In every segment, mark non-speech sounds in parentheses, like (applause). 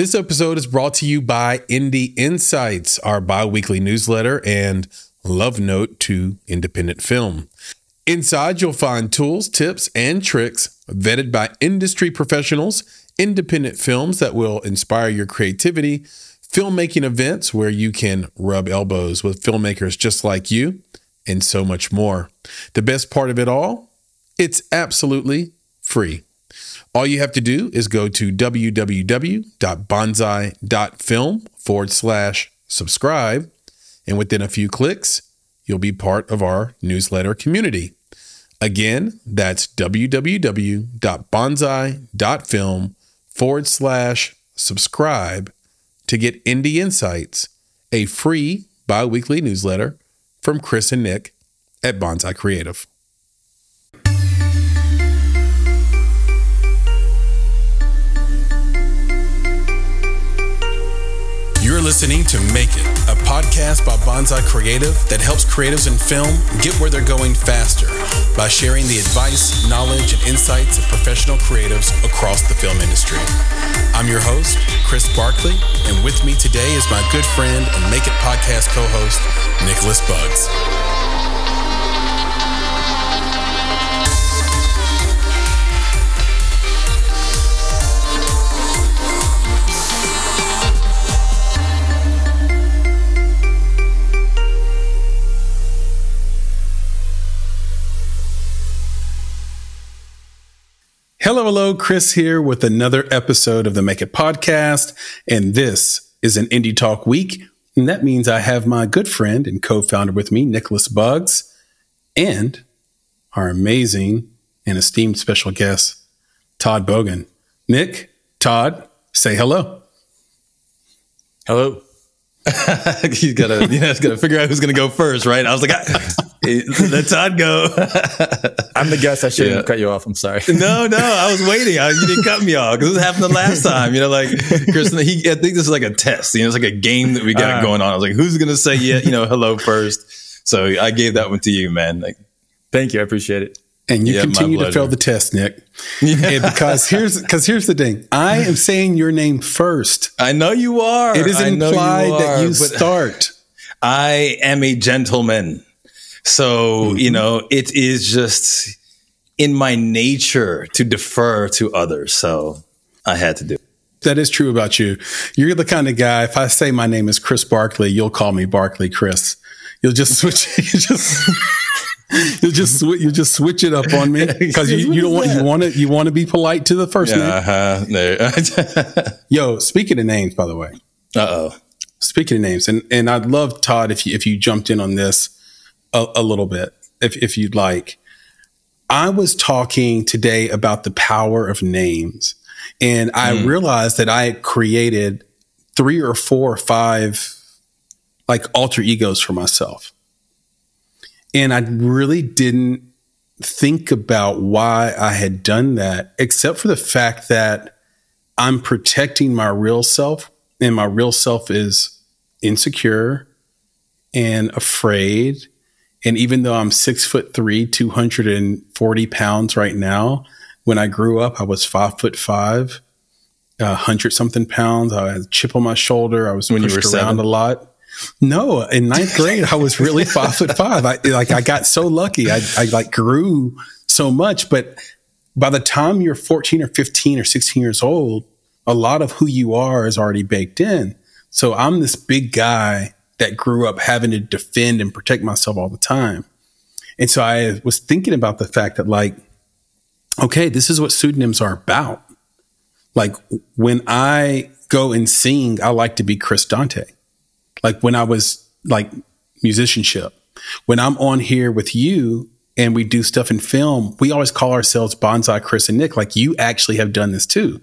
This episode is brought to you by Indie Insights, our bi weekly newsletter and love note to independent film. Inside, you'll find tools, tips, and tricks vetted by industry professionals, independent films that will inspire your creativity, filmmaking events where you can rub elbows with filmmakers just like you, and so much more. The best part of it all? It's absolutely free. All you have to do is go to www.bonsai.film forward slash subscribe. And within a few clicks, you'll be part of our newsletter community. Again, that's www.bonsai.film forward slash subscribe to get Indie Insights, a free bi weekly newsletter from Chris and Nick at Bonsai Creative. You're listening to Make It, a podcast by Bonsai Creative that helps creatives in film get where they're going faster by sharing the advice, knowledge, and insights of professional creatives across the film industry. I'm your host, Chris Barkley, and with me today is my good friend and Make It podcast co host, Nicholas Bugs. Hello, hello, Chris here with another episode of the Make It podcast. And this is an Indie Talk week. And that means I have my good friend and co founder with me, Nicholas Bugs, and our amazing and esteemed special guest, Todd Bogin. Nick, Todd, say hello. Hello. (laughs) he's gotta, you know, he's gotta figure out who's gonna go first, right? I was like, let Todd go. (laughs) I'm the guest. I shouldn't yeah. cut you off. I'm sorry. No, no, I was waiting. I, you didn't cut me off because this happened the last time. You know, like Kristen, he, I think this is like a test. You know, it's like a game that we got uh, going on. I was like, who's gonna say yeah, you know, hello first? So I gave that one to you, man. Like, thank you. I appreciate it. And you yeah, continue to fail the test, Nick. Yeah. because here's because here's the thing. I am saying your name first. I know you are. It is implied you are, that you start. (laughs) I am a gentleman. So, mm-hmm. you know, it is just in my nature to defer to others. So I had to do it. That is true about you. You're the kind of guy, if I say my name is Chris Barkley, you'll call me Barkley Chris. You'll just switch. (laughs) You just. you just sw- you just switch it up on me (laughs) because you, you don't want you want to you want to be polite to the first yeah, name. Uh-huh. (laughs) Yo, speaking of names, by the way. Uh oh. Speaking of names, and and I'd love Todd if you if you jumped in on this a, a little bit, if if you'd like. I was talking today about the power of names, and I mm. realized that I created three or four or five like alter egos for myself and I really didn't think about why I had done that, except for the fact that I'm protecting my real self, and my real self is insecure and afraid. And even though I'm six foot three, 240 pounds right now, when I grew up, I was five foot five, a hundred something pounds. I had a chip on my shoulder. I was when pushed around seven. a lot. No, in ninth grade, I was really five foot five. I like I got so lucky. I, I like grew so much, but by the time you're 14 or 15 or 16 years old, a lot of who you are is already baked in. So I'm this big guy that grew up having to defend and protect myself all the time. And so I was thinking about the fact that like, okay, this is what pseudonyms are about. Like when I go and sing, I like to be Chris Dante like when I was like musicianship. When I'm on here with you and we do stuff in film, we always call ourselves Bonsai Chris and Nick. Like you actually have done this too.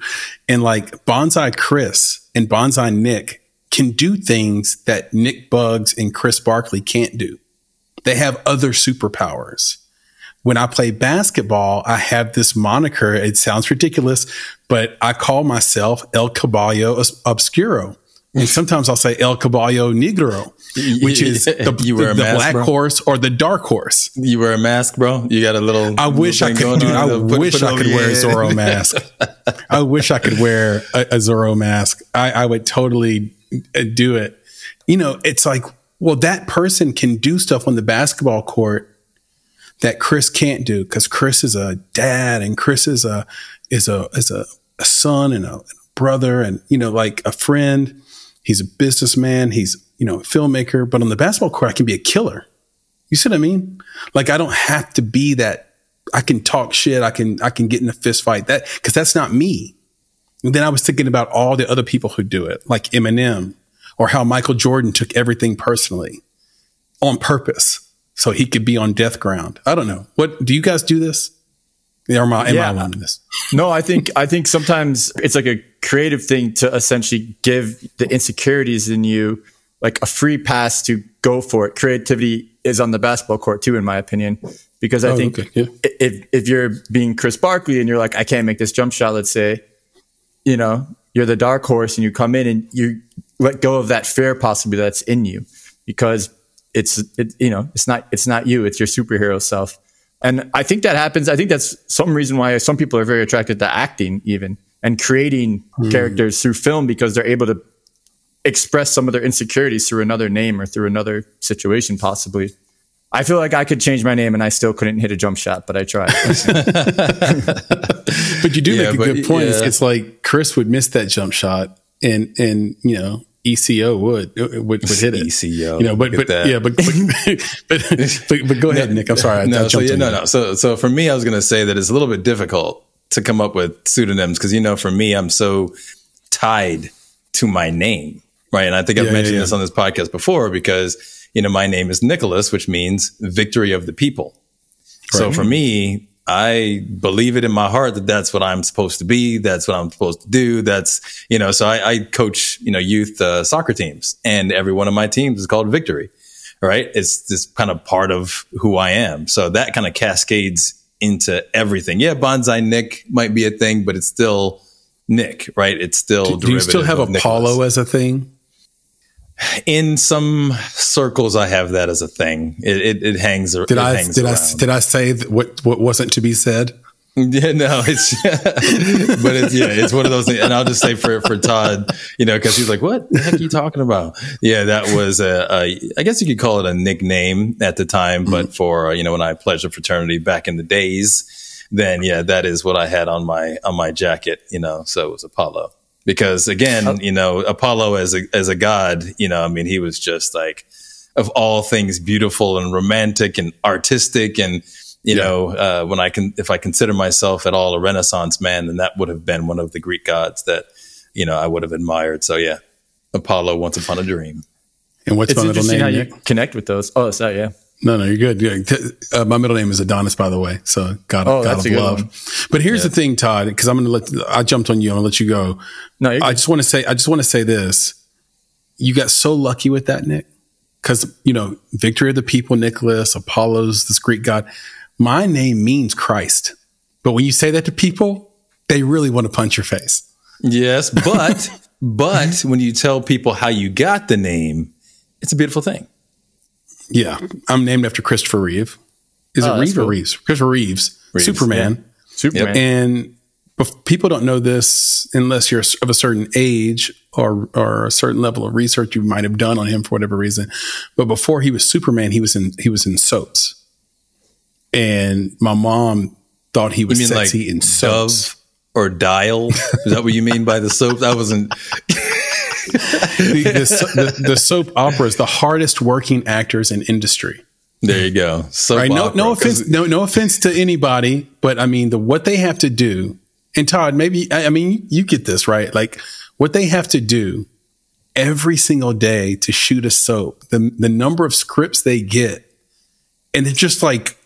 And like Bonsai Chris and Bonsai Nick can do things that Nick Bugs and Chris Barkley can't do. They have other superpowers. When I play basketball, I have this moniker. It sounds ridiculous, but I call myself El Caballo Obscuro And sometimes I'll say El Caballo Negro, (laughs) which is the, the, a the mask, black bro? horse or the dark horse. You wear a mask, bro. You got a little. I wish I could. Dude, I? Put- wish put I could wear a. Zorro (laughs) mask. I wish I could wear a, a Zorro mask. I, I would totally Uh, do it. You know, it's like, well, that person can do stuff on the basketball court that Chris can't do because Chris is a dad and Chris is a is a is a, a son and a, and a brother and you know like a friend. He's a businessman. He's you know a filmmaker. But on the basketball court, I can be a killer. You see what I mean? Like I don't have to be that. I can talk shit. I can I can get in a fist fight. That because that's not me. And then I was thinking about all the other people who do it, like Eminem, or how Michael Jordan took everything personally on purpose so he could be on death ground. I don't know. What do you guys do this? Or am I, am Yeah. I alone in this? No, I think I think sometimes it's like a creative thing to essentially give the insecurities in you like a free pass to go for it. Creativity is on the basketball court too, in my opinion, because I Oh, think okay, yeah. if if you're being Chris Barkley and you're like, I can't make this jump shot, let's say, you know, you're the dark horse and you come in and you let go of that fear possibly that's in you because it's it, you know it's not it's not you it's your superhero self. And i think that happens. I think that's some reason why some people are very attracted to acting even and creating hmm. characters through film because they're able to express some of their insecurities through another name or through another situation possibly i feel like i could change my name and i still couldn't hit a jump shot but i tried (laughs) But you do Yeah, make a good point. It's, yeah. it's like Chris would miss that jump shot, and and you know ECO would would, would hit it. ECO, you know, but but that. yeah, but but, (laughs) but but but go ahead, Nick. I'm sorry. I, I no, jumped so yeah, on no, no. So, so for me, I was going to say that it's a little bit difficult to come up with pseudonyms because you know, for me, I'm so tied to my name, right? And I think I've Yeah, yeah, mentioned yeah. this on this podcast before because you know my name is Nicholas, which means victory of the people. So for me, I believe it in my heart that that's what I'm supposed to be. That's what I'm supposed to do. That's, you know, so I, I coach, you know, youth uh, soccer teams and every one of my teams is called victory, right? It's just kind of part of who I am. So that kind of cascades into everything. Yeah. Bonsai Nick might be a thing, but it's still Nick, right? It's still, Do you still have Apollo Nicholas. as a thing? In some circles, I have that as a thing. It, it, it hangs, Did it I hangs did I around. did I say that what what wasn't to be said? (laughs) Yeah, no, it's, (laughs) but it's, yeah, it's one of those things. And I'll just say for, for Todd, you know, cause he's like, what the heck are you talking about? Yeah, that was a, a I guess you could call it a nickname at the time, but for, uh, you know, when I pledged a fraternity back in the days, then yeah, that is what I had on my, on my jacket, you know, so it was Apollo. Because again, you know, Apollo as a, as a god, you know, I mean, he was just like, of all things beautiful and romantic and artistic and you know uh, when i can if i consider myself at all a renaissance man then that would have been one of the greek gods that you know i would have admired. So yeah apollo once upon a dream. And what's it's my middle interesting name? how Nick? you connect with those. Oh sorry yeah No, no, you're good. Yeah. Uh, my middle name is Adonis, by the way. So God, Oh, God of a love. one. But here's the thing, Todd, because I'm going to let, I jumped on you. I'm going to let you go. no I just want to say, I just want to say this. You got so lucky with that, Nick, because, you know, victory of the people, Nicholas, Apollo's, this Greek god. My name means Christ. But when you say that to people, they really want to punch your face. yes but (laughs) but when you tell people how you got the name it's a beautiful thing Yeah. I'm named after Christopher Reeve. Is Oh, it that's Reeve or. Reeves? Christopher Reeves, Reeves, Superman. superman And bef- people don't know this unless you're of a certain age or or a certain level of research you might have done on him for whatever reason. But before he was Superman, he was in he was in soaps. And my mom thought he you was mean like sexy in soaps. dove or dial is that what you mean by the soap i wasn't (laughs) the, the, so- the, the soap operas, the hardest working actors in industry. there you go soap Right? No, opera, no 'cause- offense, no, no offense to anybody, but I mean the what they have to do. And Todd, maybe I I mean you get this right. Like what they have to do every single day to shoot a soap, the the number of scripts they get, and they're just like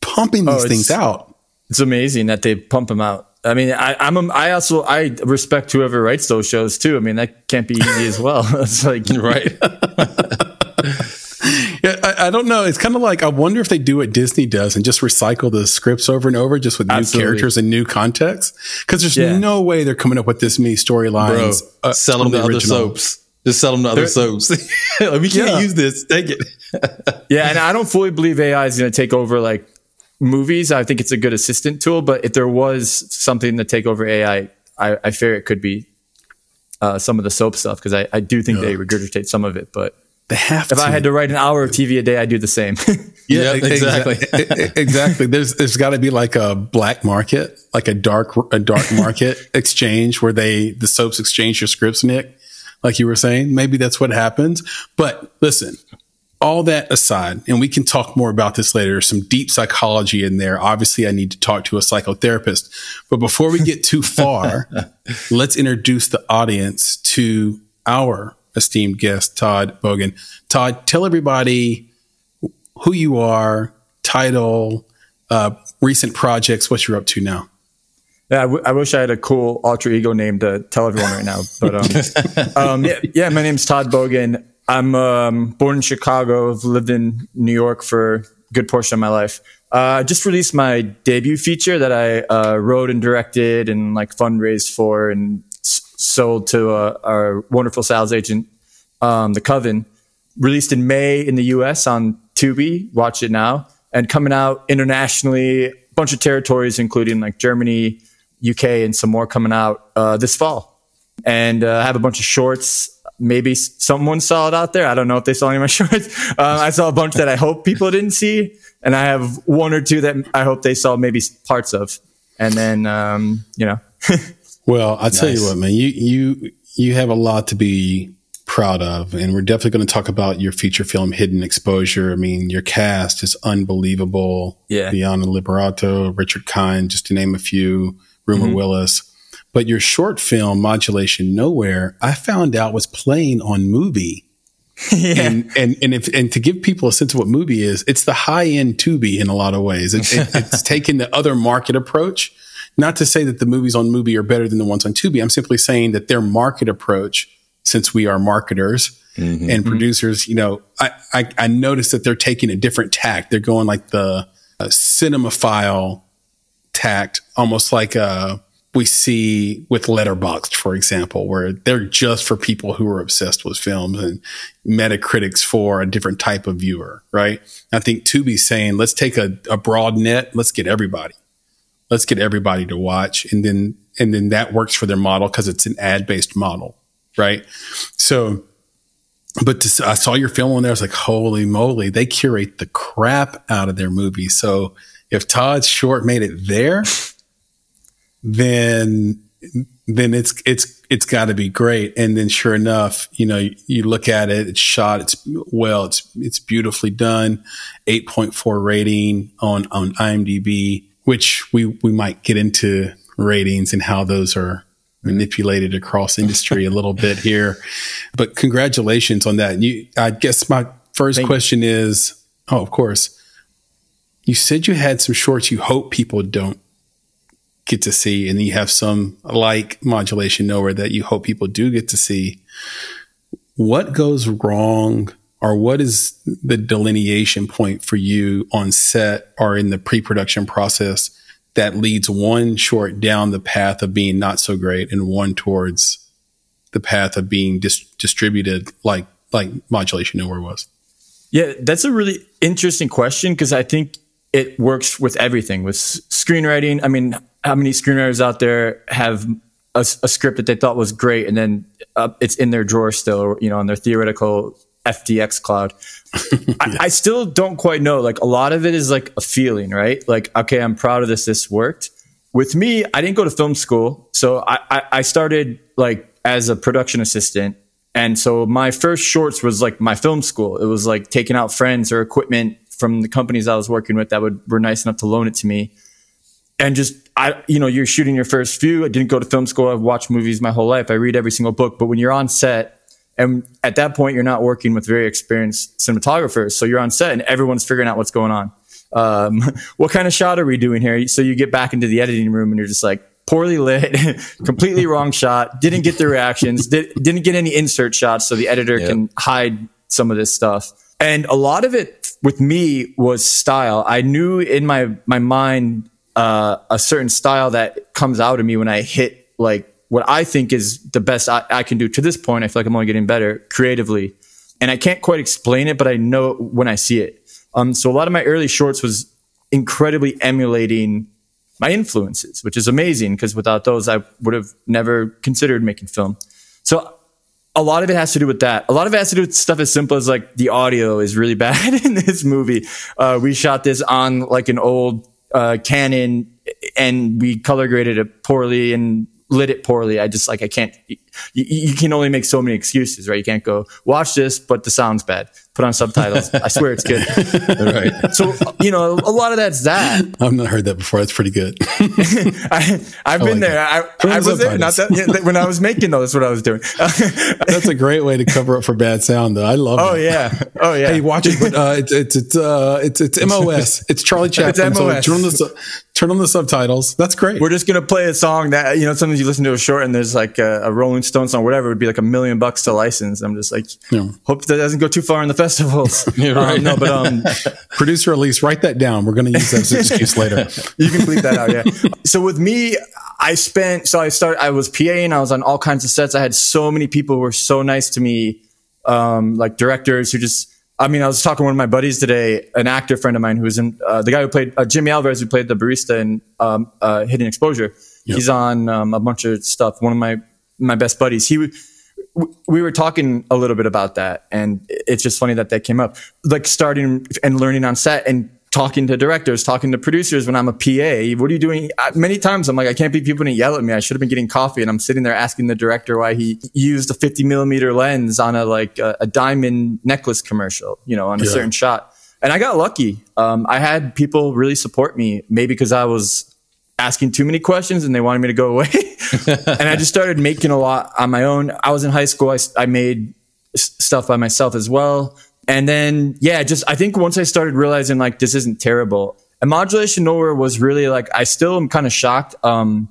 pumping these oh, it's- things out. it's amazing that they pump them out. I mean, I, I'm a, I also I respect whoever writes those shows too. I mean, that can't be easy as well. (laughs) It's like (laughs) right (laughs) Yeah, I, I don't know. It's kind of like I wonder if they do what Disney does and just recycle the scripts over and over, just with new Absolutely. characters and new context. Because there's Yeah. no way they're coming up with this many bro storylines. uh, sell them on to the other original. soaps Just sell them to other soaps. we can't Yeah. use this. Take it. Yeah, and I don't fully believe AI is going to take over like movies. I think it's a good assistant tool, but if there was something to take over AI, I, I fear it could be uh, some of the soap stuff because I, I do think they regurgitate some of it. But They have if I had to write an hour of TV a day, I'd do the same. (laughs) Yeah, (laughs) e- exactly. exactly. There's there's got to be like a black market, like a dark a dark (laughs) market exchange where they the soaps exchange your scripts, Nick. Like you were saying, maybe that's what happens. But listen, all that aside, and we can talk more about this later. There's some deep psychology in there. Obviously, I need to talk to a psychotherapist. But before we get too far, (laughs) let's introduce the audience to our esteemed guest, Todd Bogin. Todd, tell everybody who you are, title, uh, recent projects, what you're up to now. Yeah, I, w- I wish I had a cool alter ego name to tell everyone right now. But um, (laughs) um, yeah, yeah, my name's Todd Bogin. I'm um, born in Chicago. I've lived in New York for a good portion of my life. Uh, I just released my debut feature that I uh, wrote and directed and like fundraised for and s- sold to uh, our wonderful sales agent, um, the Coven. Released in May in the U.S. on Tubi. Watch it now. And coming out internationally, a bunch of territories, including like Germany, UK, and some more coming out uh, this fall. And uh, I have a bunch of shorts. Maybe someone saw it out there. I don't know if they saw any of my (laughs) shorts. Uh, I saw a bunch that I hope people didn't see, and I have one or two that I hope they saw maybe parts of. And then, um, you know, (laughs) Well, I tell you what, man, you you you have a lot to be proud of, and we're definitely going to talk about your feature film, Hidden Exposure. I mean, your cast is unbelievable. Yeah. Bianca Liberato, Richard Kind, just to name a few, Rumer Willis. But your short film, Modulation Nowhere, I found out was playing on MUBI. (laughs) And and and if and to give people a sense of what MUBI is, it's the high end Tubi in a lot of ways. It, it, (laughs) it's taken the other market approach. Not to say that the movies on MUBI are better than the ones on Tubi. I'm simply saying that their market approach, since we are marketers and producers, you know, I, I I noticed that they're taking a different tact. They're going like the uh, cinemaphile tact, almost like uh, we see with Letterboxd, for example, where they're just for people who are obsessed with films and Metacritic's for a different type of viewer, right? I think Tubi's saying, let's take a, a broad net, let's get everybody. Let's get everybody to watch. And then, and then that works for their model because it's an ad based model, right? So, but to, I saw your film on there. I was like, holy moly, they curate the crap out of their movies. So if Todd's short made it there, then then it's it's it's got to be great. And then sure enough, you know, you, you look at it, it's shot, it's well, it's it's beautifully done. 8.4 rating on on IMDb, which we we might get into ratings and how those are manipulated across industry a little bit here. But congratulations on that. You I guess my first question is, oh, of course. You said you had some shorts you hope people don't get to see, and you have some like modulation nowhere that you hope people do get to see. What goes wrong, or what is the delineation point for you on set or in the pre production process that leads one short down the path of being not so great and one towards the path of being dis- distributed like like modulation nowhere was? Yeah, that's a really interesting question because I think it works with everything with screenwriting. I mean, how many screenwriters out there have a script that they thought was great and then uh, it's in their drawer still, you know, on their theoretical FTX cloud? (laughs) I, I still don't quite know. Like a lot of it is like a feeling, right? Like, okay, I'm proud of this. This worked. With me, I didn't go to film school, so I, I, I started like as a production assistant and so my first shorts was like my film school. It was like taking out friends or equipment from the companies I was working with that would were nice enough to loan it to me. And just I you know, you're shooting your first few. I didn't go to film school. I've watched movies my whole life. I read every single book. But when you're on set and at that point you're not working with very experienced cinematographers. So you're on set and everyone's figuring out what's going on. Um, (laughs) what kind of shot are we doing here? So you get back into the editing room and you're just like, poorly lit, (laughs) completely wrong shot, didn't get the reactions, did, didn't get any insert shots so the editor Yep. can hide some of this stuff. And a lot of it with me was style. I knew in my my mind uh, a certain style that comes out of me when I hit like what I think is the best I, I can do to this point. I feel like I'm only getting better creatively, and I can't quite explain it, but I know when I see it. Um, so a lot of my early shorts was incredibly emulating my influences, which is amazing because without those, I would have never considered making film. So a lot of it has to do with that. A lot of it has to do with stuff as simple as like the audio is really (laughs) bad in this movie. Uh, we shot this on like an old uh, Canon and we color graded it poorly and lit it poorly. I just like I can't. You, you, can only make so many excuses, right? You can't go watch this, but the sound's bad. Put on subtitles. (laughs) I swear it's good. right. So you know, a lot of that's that. I've not heard that before. That's pretty good. (laughs) I, have been like there. I, I was there. Not that yeah, when I was making those. That's what I was doing. (laughs) that's a great way to cover up for bad sound, though. I love. Oh yeah. Oh yeah. Hey, watch it. But uh, it's it's it's uh, it's it's MOS. It's Charlie Chaplin. It's MOS. So turn on the turn on the subtitles. That's great. We're just gonna play a song that you know. Sometimes you listen to a short and there's like a, a Rolling Stone song whatever would be like a million bucks to license. I'm just like, yeah. hope that doesn't go too far in the festivals. (laughs) yeah, right. Um, no, but um, (laughs) producer Elise, write that down. We're going to use that as an excuse later. (laughs) you can bleep that out. Yeah. so with me, I spent. So I started. I was PA and I was on all kinds of sets. I had so many people who were so nice to me, um, like directors who just. I mean, I was talking to one of my buddies today, an actor friend of mine who was in uh, the guy who played uh, Jimmy Alvarez, who played the barista in um, uh, Hidden Exposure. Yep. He's on um, a bunch of stuff. One of my my best buddies. He we were talking a little bit about that and it's just funny that that came up. Like starting and learning on set and talking to directors talking to producers when i'm a pa what are you doing? Many times i'm like i can't be people to yell at me. I should have been getting coffee. And i'm sitting there asking the director why he used a 50 millimeter lens on a like a, a diamond necklace commercial you know on a yeah. certain shot. And i got lucky. Um, i had people really support me maybe because i was asking too many questions and they wanted me to go away. (laughs) and I just started making a lot on my own. I was in high school. I, I made stuff by myself as well. And then, yeah, just, I think once I started realizing like this isn't terrible and modulation nowhere was really like, I still am kind of shocked. Um,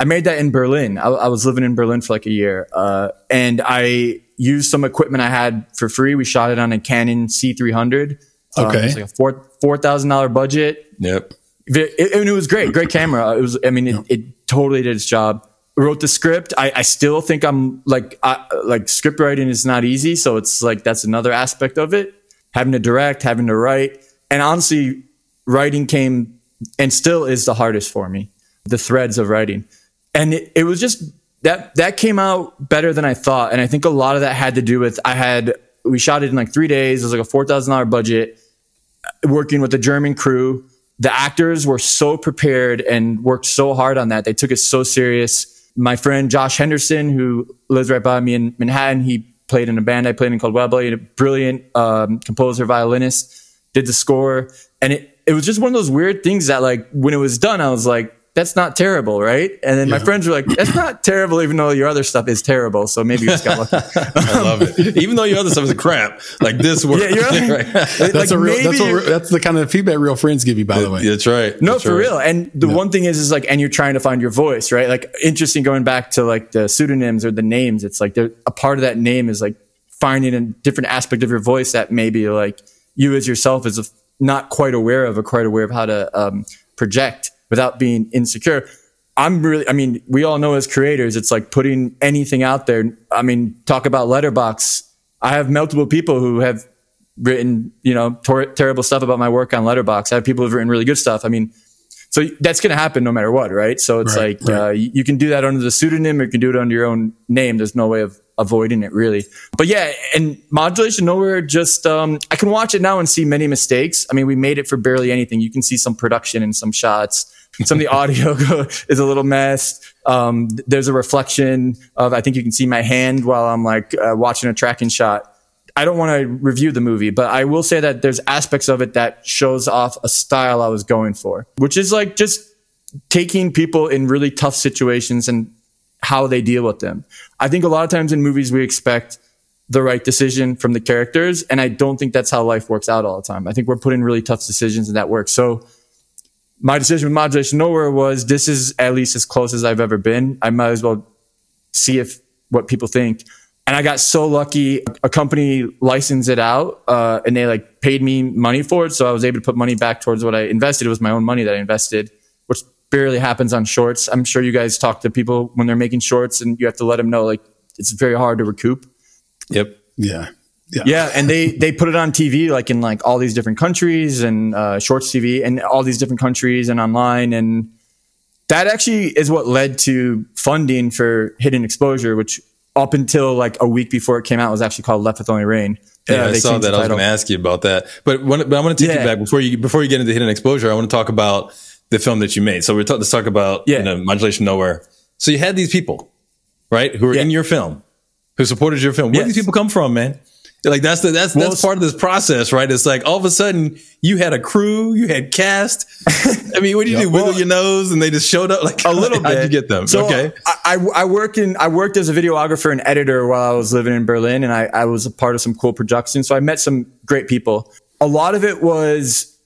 I made that in Berlin. I, I, was living in Berlin for like a year. Uh, and I used some equipment I had for free. We shot it on a Canon C300. Um, okay. Um, it was like a four, $4,000 budget. Yep. It, and it was great, great camera. It was, I mean, it, it totally did its job. Wrote the script. I, I still think I'm like, I, like script writing is not easy. So it's like, that's another aspect of it. Having to direct, having to write. And honestly, writing came and still is the hardest for me. The threads of writing. And it, it was just that, that came out better than I thought. And I think a lot of that had to do with, I had, we shot it in like three days. It was like a $4,000 budget working with a German crew the actors were so prepared and worked so hard on that. They took it so serious. My friend Josh Henderson, who lives right by me in Manhattan, he played in a band I played in called Webley, a brilliant um, composer, violinist, did the score. And it, it was just one of those weird things that like when it was done, I was like, that's not terrible, right? And then yeah. my friends were like, that's not (laughs) terrible, even though your other stuff is terrible. So maybe you just got lucky. (laughs) I love it. Even though your other stuff is crap, like this works. Yeah, you're (laughs) right. that's like a real, that's, what, that's the kind of feedback real friends give you, by the way. That's right. No, that's for right. real. And the one thing is, is like, and you're trying to find your voice, right? Like interesting going back to like the pseudonyms or the names. It's like a part of that name is like finding a different aspect of your voice that maybe like you as yourself is a, not quite aware of or quite aware of how to um, project without being insecure I'm really, I mean, we all know as creators, it's like putting anything out there. I mean, talk about Letterboxd. I have multiple people who have written, you know, tor- terrible stuff about my work on Letterboxd. I have people who've written really good stuff. I mean, so that's going to happen no matter what, right? So it's right, like, right. Uh, you, can do that under the pseudonym or you can do it under your own name. There's no way of avoiding it really. But yeah, and modulation nowhere just, um, I can watch it now and see many mistakes. I mean, we made it for barely anything. You can see some production and some shots some of the audio (laughs) is a little messed. Um, there's a reflection of, I think you can see my hand while I'm like uh, watching a tracking shot. I don't want to review the movie, but I will say that there's aspects of it that shows off a style I was going for, which is like just taking people in really tough situations and how they deal with them. I think a lot of times in movies we expect the right decision from the characters, and I don't think that's how life works out all the time. I think we're putting really tough decisions and that works. So my decision with modulation nowhere was this is at least as close as I've ever been. I might as well see if what people think. And I got so lucky. A company licensed it out, uh, and they like paid me money for it. So I was able to put money back towards what I invested. It was my own money that I invested, which barely happens on shorts. I'm sure you guys talk to people when they're making shorts and you have to let them know like it's very hard to recoup. Yep. Yeah. Yeah. yeah, and they they put it on TV like in like all these different countries and uh, shorts TV and all these different countries and online and that actually is what led to funding for Hidden Exposure, which up until like a week before it came out was actually called Left with Only Rain. Yeah, uh, I saw that. I was going to ask you about that, but, when, but I want to take yeah. you back before you before you get into Hidden Exposure. I want to talk about the film that you made. So we're ta- let's talk about yeah. you know, Modulation Nowhere. So you had these people, right, who were yeah. in your film, who supported your film. Where yes. do these people come from, man? Like that's the that's well, that's part of this process, right? It's like all of a sudden you had a crew, you had cast. (laughs) I mean, what do you do? Wiggle well, your nose, and they just showed up like a little bit. (laughs) How'd you get them? So okay, I, I, I worked in I worked as a videographer and editor while I was living in Berlin, and I, I was a part of some cool productions. So I met some great people. A lot of it was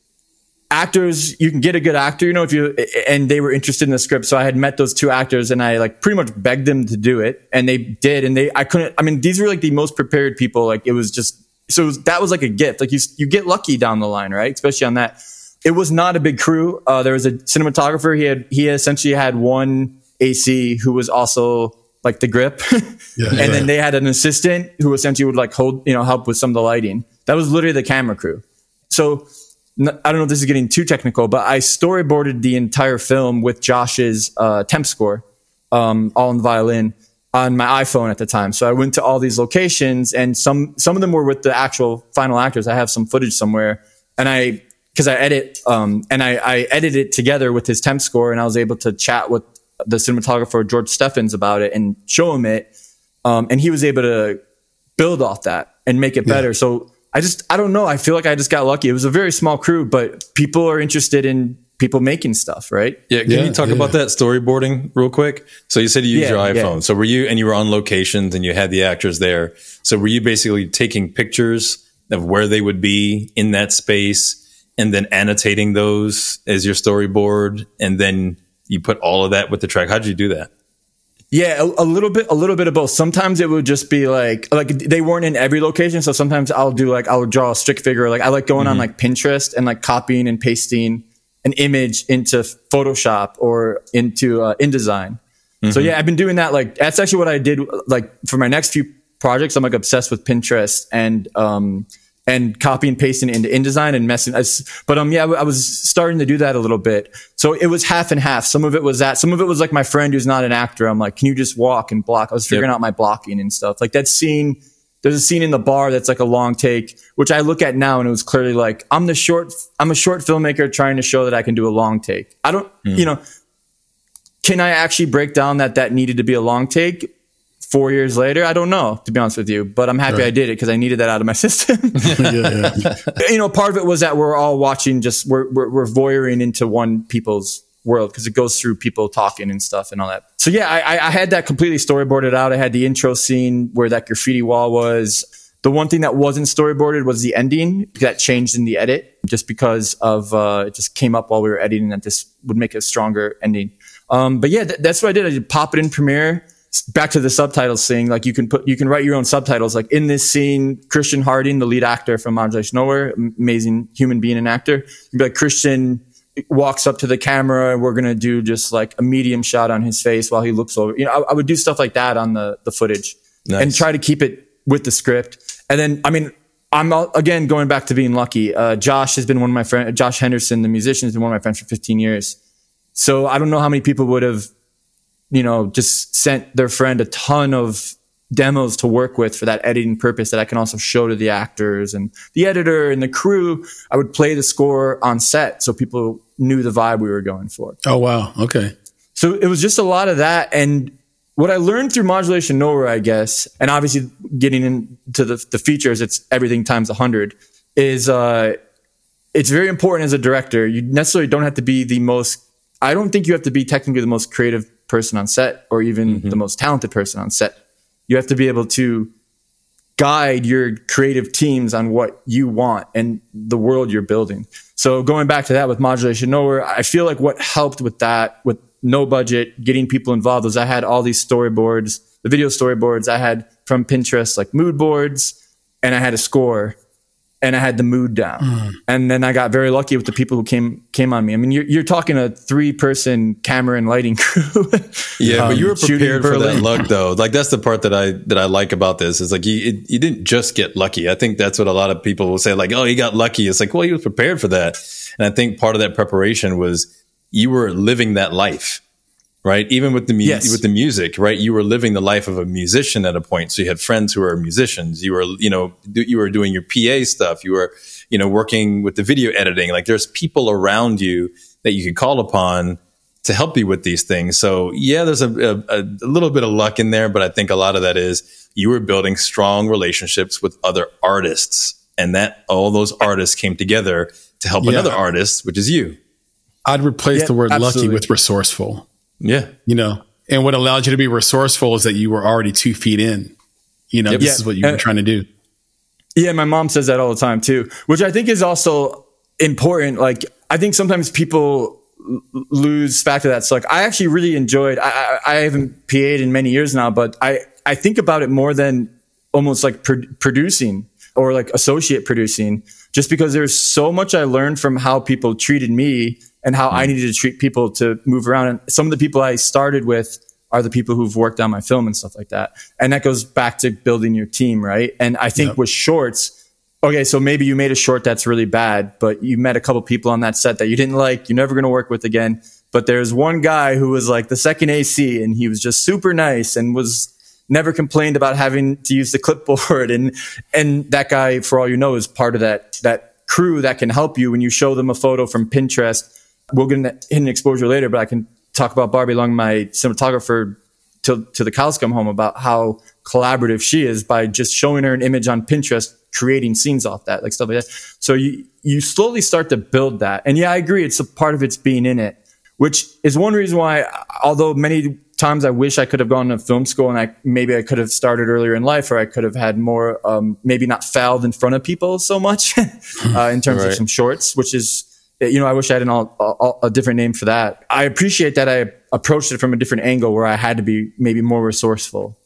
actors you can get a good actor you know if you and they were interested in the script. So i had met those two actors and i like pretty much begged them to do it and they did and they i couldn't i mean these were like the most prepared people. Like it was just so was, that was like a gift. Like you you get lucky down the line right? Especially on that. It was not a big crew. Uh, there was a cinematographer. He had he essentially had one ac who was also like the grip. (laughs) Yeah, and then they had an assistant who essentially would like hold you know help with some of the lighting. That was literally the camera crew. So I don't know if this is getting too technical, but I storyboarded the entire film with Josh's uh, temp score, um, all in the violin on my iPhone at the time. So I went to all these locations, and some some of them were with the actual final actors. I have some footage somewhere, and I because I edit um, and I, I edited it together with his temp score, and I was able to chat with the cinematographer George Steffens about it and show him it, um, and he was able to build off that and make it better. Yeah. So I just, I don't know. I feel like I just got lucky. It was a very small crew, but people are interested in people making stuff, right? Yeah. Can yeah, you talk yeah. about that storyboarding real quick? So you said you used yeah, your iPhone. So were you, and you were on locations and you had the actors there. So were you basically taking pictures of where they would be in that space and then annotating those as your storyboard? And then you put all of that with the track. How did you do that? Yeah, a, a, little bit, a little bit of both. Sometimes it would just be like, like they weren't in every location. So sometimes I'll do like, I'll draw a stick figure. Like I like going mm-hmm. on like Pinterest and like copying and pasting an image into Photoshop or into uh, InDesign. Mm-hmm. So yeah, I've been doing that. Like that's actually what I did. Like for my next few projects, I'm like obsessed with Pinterest and, um, and copy and pasting into InDesign and messing. But um, yeah, I was starting to do that a little bit. So it was half and half. Some of it was that. Some of it was like my friend who's not an actor. I'm like, can you just walk and block? I was figuring yep. out my blocking and stuff. Like that scene. There's a scene in the bar that's like a long take, which I look at now and it was clearly like I'm the short. I'm a short filmmaker trying to show that I can do a long take. I don't, mm. you know. Can I actually break down that that needed to be a long take? Four years later, I don't know, to be honest with you, but I'm happy right. I did it because I needed that out of my (laughs) system. (laughs) yeah, yeah. (laughs) You know, part of it was that we're all watching, just we're, we're, we're voyeuring into one people's world because it goes through people talking and stuff and all that. So yeah, I, I had that completely storyboarded out. I had the intro scene where that graffiti wall was. The one thing that wasn't storyboarded was the ending that changed in the edit just because of, uh, it just came up while we were editing that this would make a stronger ending. Um, but yeah, th- that's what I did. I did pop it in Premiere back to the subtitles thing, like you can put, you can write your own subtitles. Like in this scene, Christian Harding, the lead actor from Modulation Nowhere, amazing human being and actor, be like, Christian walks up to the camera and we're going to do just like a medium shot on his face while he looks over. You know, I, I would do stuff like that on the, the footage nice. and try to keep it with the script. And then, I mean, I'm again going back to being lucky. Uh, Josh has been one of my friends. Josh Henderson, the musician, has been one of my friends for 15 years. So I don't know how many people would have you know, just sent their friend a ton of demos to work with for that editing purpose that I can also show to the actors and the editor and the crew. I would play the score on set so people knew the vibe we were going for. Oh, wow. Okay. So it was just a lot of that. And what I learned through modulation nowhere, I guess, and obviously getting into the, the features, it's everything times a hundred is, uh, it's very important as a director. You necessarily don't have to be the most, I don't think you have to be technically the most creative person on set or even mm-hmm. the most talented person on set. You have to be able to guide your creative teams on what you want and the world you're building. So going back to that with modulation nowhere, I feel like what helped with that, with no budget, getting people involved was I had all these storyboards, the video storyboards I had from Pinterest, like mood boards, and I had a score. And I had the mood down. Hmm. And then I got very lucky with the people who came came on me. I mean, you're, you're talking a three person camera and lighting (laughs) crew. Yeah, but you were Um, prepared for that luck, (laughs) though. Like that's the part that I that I like about this is like you it, you didn't just get lucky. I think that's what a lot of people will say. Like, oh, he got lucky. It's like, well, he was prepared for that, and I think part of that preparation was you were living that life, right? Even with the mu- Yes. with the music, right? You were living the life of a musician at a point. So you had friends who were musicians. You were you know do, you were doing your PA stuff. You were you know working with the video editing. Like there's people around you that you could call upon to help you with these things. So yeah, there's a, a, a little bit of luck in there, but I think a lot of that is you were building strong relationships with other artists, and that all those artists came together to help Yeah. another artist, which is you. I'd replace Yeah, the word lucky with resourceful. Yeah, You know, and what allowed you to be resourceful is that you were already two feet in. You know, Yep. this Yeah. is what you were Uh, trying to do. Yeah, my mom says that all the time too, which I think is also important. Like, I think sometimes people lose fact of that. So, like, I actually really enjoyed. I, I, I haven't PA'd in many years now, but I I think about it more than almost like pro- producing or like associate producing, just because there's so much I learned from how people treated me and how I hmm. needed to treat people to move around. And some of the people I started with are the people who've worked on my film and stuff like that. And that goes back to building your team, right? And I think with shorts, okay, so maybe you made a short that's really bad, but you met a couple people on that set that you didn't like, you're never going to work with again. But there's one guy who was like the second AC and he was just super nice and was never complained about having to use the clipboard (laughs) and and that guy for all you know is part of that that crew that can help you when you show them a photo from Pinterest. We'll get into hidden exposure later, but I can talk about Barbie Long, my cinematographer till to the cows come home about how collaborative she is by just showing her an image on Pinterest, creating scenes off that, like stuff like that. So you you slowly start to build that. And yeah, I agree. It's a part of it's being in it, which is one reason why, although many times I wish I could have gone to film school and I maybe I could have started earlier in life, or I could have had more, um, maybe not fouled in front of people so much (laughs) uh, in terms of some shorts, which is you know, I wish I had an all, all, a different name for that. I appreciate that I approached it from a different angle where I had to be maybe more resourceful.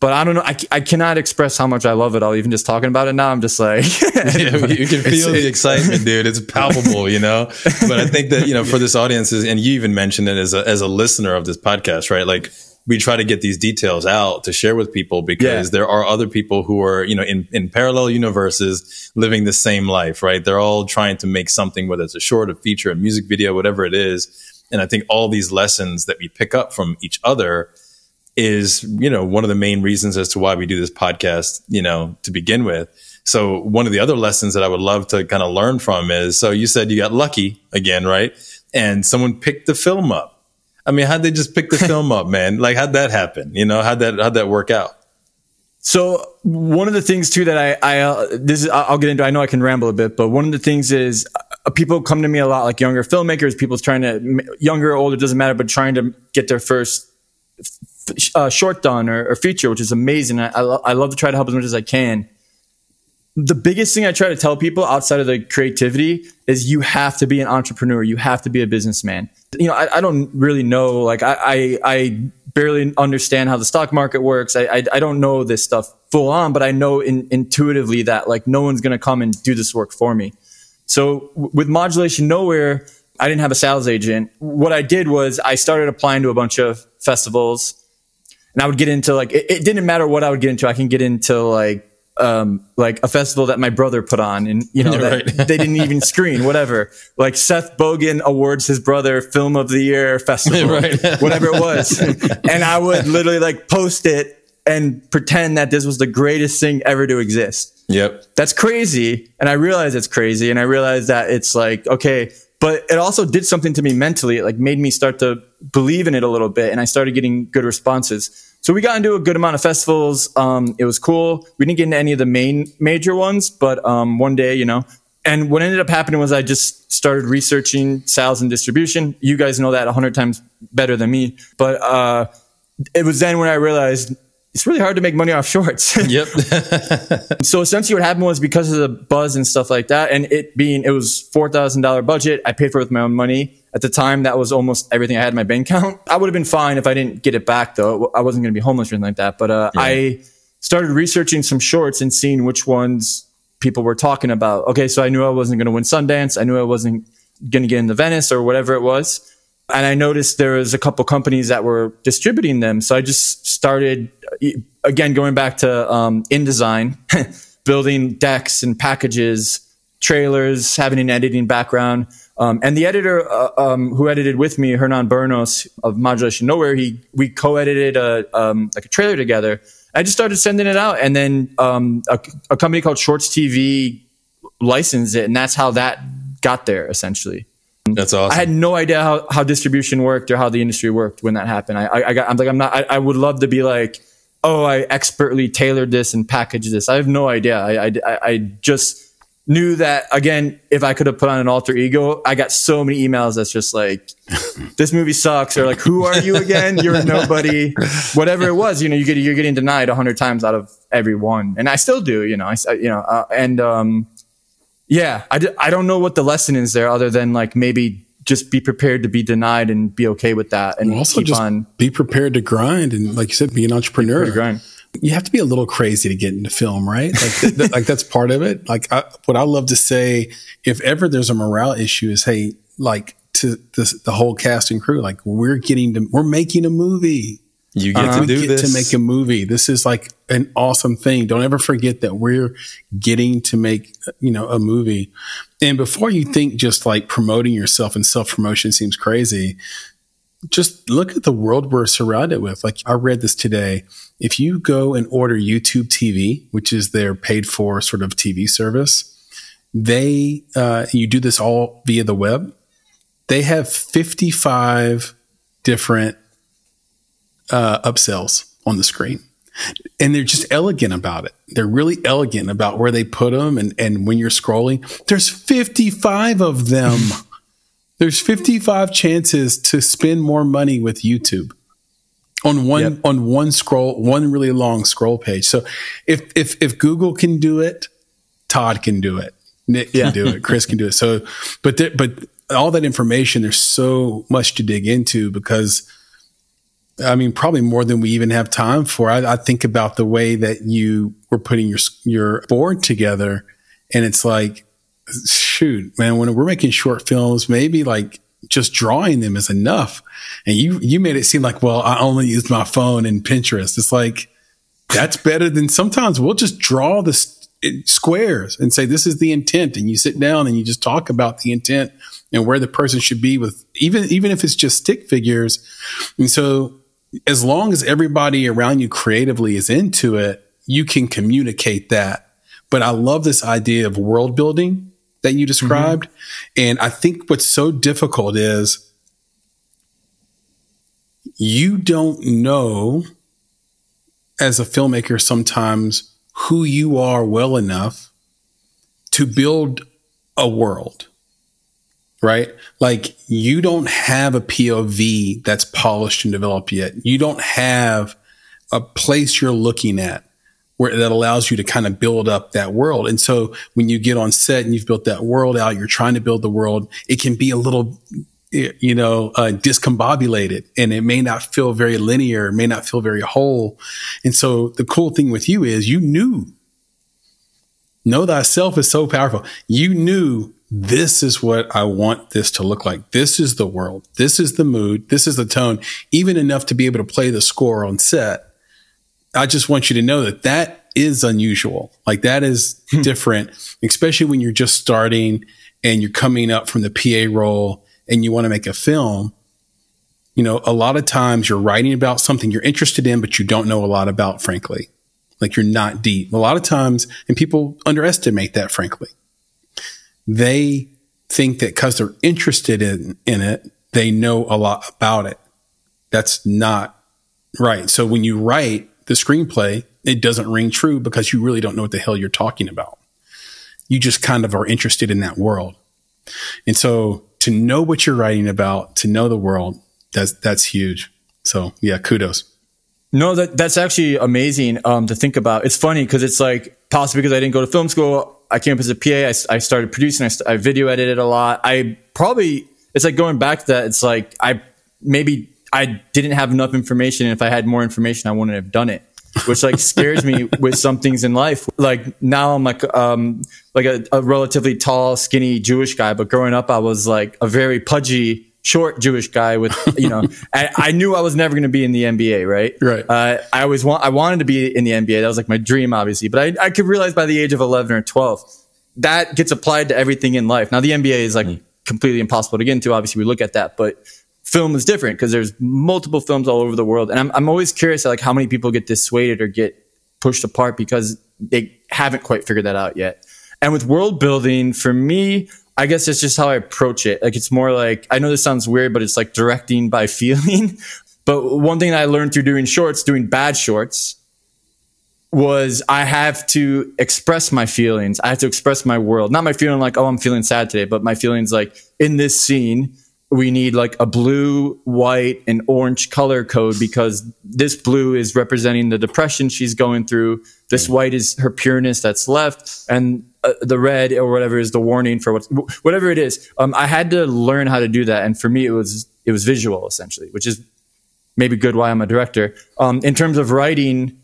But I don't know. I, I cannot express how much I love it all. Even just talking about it now, I'm just like, Yeah, (laughs) (laughs) you can feel the excitement, dude. It's palpable, you know. But I think that you know, for this audience, and you even mentioned it as a as a listener of this podcast, right? Like we try to get these details out to share with people because Yeah. there are other people who are, you know, in in parallel universes living the same life, right? They're all trying to make something, whether it's a short, a feature, a music video, whatever it is. And I think all these lessons that we pick up from each other is you know one of the main reasons as to why we do this podcast you know to begin with so one of the other lessons that i would love to kind of learn from is so you said you got lucky again right and someone picked the film up i mean how'd they just pick the film up man like how'd that happen you know how'd that how'd that work out So one of the things too that I, I uh, this is I'll get into. I know I can ramble a bit, but one of the things is uh, people come to me a lot, like younger filmmakers, people trying to younger, older doesn't matter, but trying to get their first uh, short done or, or feature, which is amazing. I, I, lo- I love to try to help as much as I can. The biggest thing I try to tell people outside of the creativity is you have to be an entrepreneur. You have to be a businessman. You know, I, I don't really know. Like I, I, I barely understand how the stock market works. I, I, I don't know this stuff full on, but I know in, intuitively that like no one's going to come and do this work for me. So w- with modulation nowhere, I didn't have a sales agent. What I did was I started applying to a bunch of festivals and I would get into like, it, it didn't matter what I would get into. I can get into like, um, like a festival that my brother put on and, you know, (laughs) Right. they didn't even screen, whatever. Like Seth Bogin awards his brother film of the year festival, (laughs) Right. whatever it was. (laughs) and I would literally like post it and pretend that this was the greatest thing ever to exist yep that's crazy. And I realize it's crazy. And I realize that it's like, okay, but it also did something to me mentally. It like made me start to believe in it a little bit. And I started getting good responses. So we got into a good amount of festivals. Um, it was cool. We didn't get into any of the main major ones, but, um, one day, you know, and what ended up happening was I just started researching sales and distribution. You guys know that a hundred times better than me, but, uh, it was then when I realized it's really hard to make money off shorts. (laughs) yep (laughs) So essentially, what happened was because of the buzz and stuff like that, and it being it was four thousand dollar budget, I paid for it with my own money. At the time, that was almost everything I had in my bank account. (laughs) I would have been fine if I didn't get it back, though. I wasn't going to be homeless or anything like that. But uh, I started researching some shorts and seeing which ones people were talking about. Okay, so I knew I wasn't going to win Sundance. I knew I wasn't going to get into Venice or whatever it was. And I noticed there was a couple companies that were distributing them. So I just started again going back to um, InDesign, (laughs) building decks and packages, trailers, having an editing background. Um, and the editor uh, um, who edited with me, Hernan Bernos of Modulation Nowhere, he we co-edited a um, like a trailer together. I just started sending it out, and then um, a, a company called Shorts TV licensed it, and that's how that got there essentially. That's awesome. I had no idea how, how distribution worked or how the industry worked when that happened. I, I, I got, I'm like, I'm not, I, I, would love to be like, oh, I expertly tailored this and packaged this. I have no idea. I, I, I just knew that again, if I could have put on an alter ego, I got so many emails that's just like, (laughs) this movie sucks or like, who are you again? You're nobody, (laughs) whatever it was, you know, you get, you're getting denied a hundred times out of every one. And I still do, you know, I, you know, uh, and, um, yeah, I d- I don't know what the lesson is there other than like maybe just be prepared to be denied and be okay with that and also just on, be prepared to grind and like you said be an entrepreneur grind. You have to be a little crazy to get into film right like th- th- like that's part of it like I, what i love to say if ever there's a morale issue is hey like to this, the whole cast and crew like we're getting to we're making a movie you get to um, do get this to make a movie. This is like an awesome thing. Don't ever forget that we're getting to make, you know, a movie. And before you think just like promoting yourself and self promotion seems crazy, just look at the world we're surrounded with. Like I read this today. If you go and order YouTube TV, which is their paid for sort of TV service, they, uh, you do this all via the web. They have 55 different uh, upsells on the screen. And they're just elegant about it. They're really elegant about where they put them. And, and when you're scrolling, there's 55 of them. (laughs) there's 55 chances to spend more money with YouTube on one yep. on one scroll, one really long scroll page. So if if if Google can do it, Todd can do it. Nick can yeah. do it. Chris can do it. So, but there, but all that information, there's so much to dig into because I mean, probably more than we even have time for. I, I, think about the way that you were putting your your board together, and it's like, shoot, man, when we're making short films, maybe like just drawing them is enough. And you you made it seem like, well, I only use my phone and Pinterest. It's like that's better than sometimes we'll just draw the squares and say this is the intent, and you sit down and you just talk about the intent and where the person should be with even even if it's just stick figures. And so as long as everybody around you creatively is into it, you can communicate that. But I love this idea of world building that you described. Mm-hmm. And I think what's so difficult is you don't know as a filmmaker sometimes who you are well enough to build a world right? Like you don't have a POV that's polished and developed yet. You don't have a place you're looking at where that allows you to kind of build up that world. And so when you get on set and you've built that world out, you're trying to build the world. It can be a little, you know, uh, discombobulated and it may not feel very linear, may not feel very whole. And so the cool thing with you is you knew know thyself is so powerful. You knew this is what I want this to look like. This is the world. This is the mood. This is the tone, even enough to be able to play the score on set. I just want you to know that that is unusual. Like that is hmm. different, especially when you're just starting and you're coming up from the PA role and you want to make a film. You know, a lot of times you're writing about something you're interested in, but you don't know a lot about, frankly. Like you're not deep. A lot of times, and people underestimate that, frankly they think that because they're interested in, in it, they know a lot about it. That's not right. So when you write the screenplay, it doesn't ring true because you really don't know what the hell you're talking about. You just kind of are interested in that world. And so to know what you're writing about, to know the world, that's, that's huge. So yeah, kudos. No, that that's actually amazing um, to think about. It's funny because it's like possibly because I didn't go to film school. I came up as a PA. I, I started producing. I, I video edited a lot. I probably it's like going back to that. It's like I maybe I didn't have enough information. And if I had more information, I wouldn't have done it. which like scares me (laughs) with some things in life. Like now I'm like um like a, a relatively tall, skinny Jewish guy, but growing up I was like a very pudgy short Jewish guy with, you know, (laughs) I, I, knew I was never going to be in the NBA, right? Right. Uh, I always want, I wanted to be in the NBA. That was like my dream, obviously, but I, I could realize by the age of 11 or 12, that gets applied to everything in life. Now the NBA is like mm. completely impossible to get into. Obviously we look at that, but film is different because there's multiple films all over the world. And I'm, I'm always curious like how many people get dissuaded or get pushed apart because they haven't quite figured that out yet. And with world building, for me, I guess it's just how I approach it. Like it's more like I know this sounds weird, but it's like directing by (laughs) feeling. but one thing I learned through doing shorts, doing bad shorts, was I have to express my feelings. I have to express my world. Not my feeling like, oh, I'm feeling sad today, but my feelings like in this scene, we need like a blue, white, and orange color code because this blue is representing the depression she's going through. This white is her pureness that's left. And uh, the red or whatever is the warning for what whatever it is. Um, I had to learn how to do that, and for me, it was it was visual essentially, which is maybe good why I'm a director. Um, in terms of writing,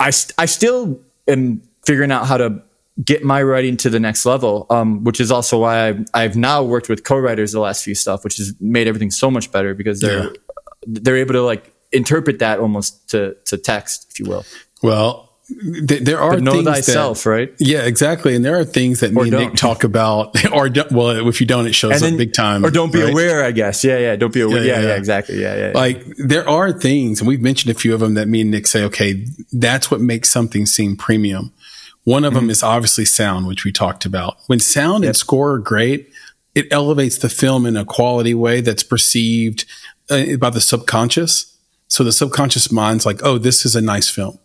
I st- I still am figuring out how to get my writing to the next level, um, which is also why I've, I've, now worked with co-writers the last few stuff, which has made everything so much better because they're yeah. they're able to like interpret that almost to to text, if you will. Well, there are but know thyself, that, right? Yeah, exactly. And there are things that or me and Nick talk about, (laughs) or well, if you don't, it shows then, up big time. Or don't be right? aware, I guess. Yeah, yeah. Don't be aware. Yeah, yeah, yeah, yeah exactly. Yeah, yeah. Like there are things, and we've mentioned a few of them that me and Nick say, okay, that's what makes something seem premium. One of mm-hmm. them is obviously sound, which we talked about. When sound yep. and score are great, it elevates the film in a quality way that's perceived uh, by the subconscious. So the subconscious mind's like, oh, this is a nice film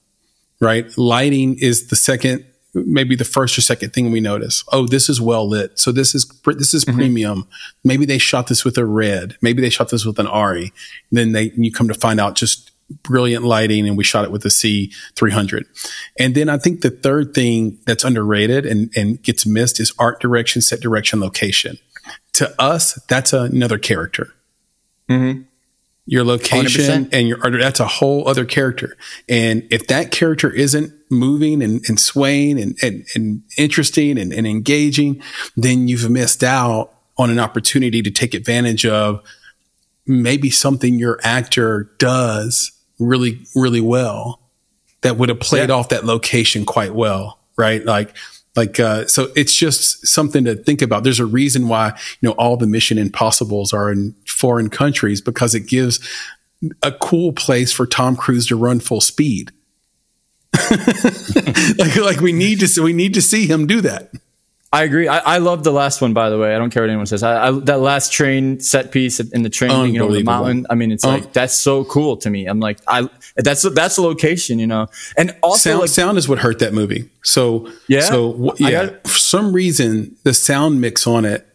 right? Lighting is the second, maybe the first or second thing we notice. Oh, this is well lit. So this is, this is mm-hmm. premium. Maybe they shot this with a red. Maybe they shot this with an ARRI. then they, you come to find out just brilliant lighting and we shot it with a C300. And then I think the third thing that's underrated and, and gets missed is art direction, set direction, location. To us, that's another character. Mm-hmm your location 100%. and your art, that's a whole other character and if that character isn't moving and, and swaying and, and, and interesting and, and engaging then you've missed out on an opportunity to take advantage of maybe something your actor does really really well that would have played yeah. off that location quite well right like like, uh, so it's just something to think about. There's a reason why, you know, all the Mission Impossibles are in foreign countries because it gives a cool place for Tom Cruise to run full speed. (laughs) like, like we need to, we need to see him do that. I agree. I, I love the last one, by the way. I don't care what anyone says. I, I, that last train set piece in the train, you know, the mountain. I mean, it's um, like that's so cool to me. I'm like, I that's that's the location, you know, and also sound, like, sound is what hurt that movie. So yeah, so yeah, got, for some reason the sound mix on it,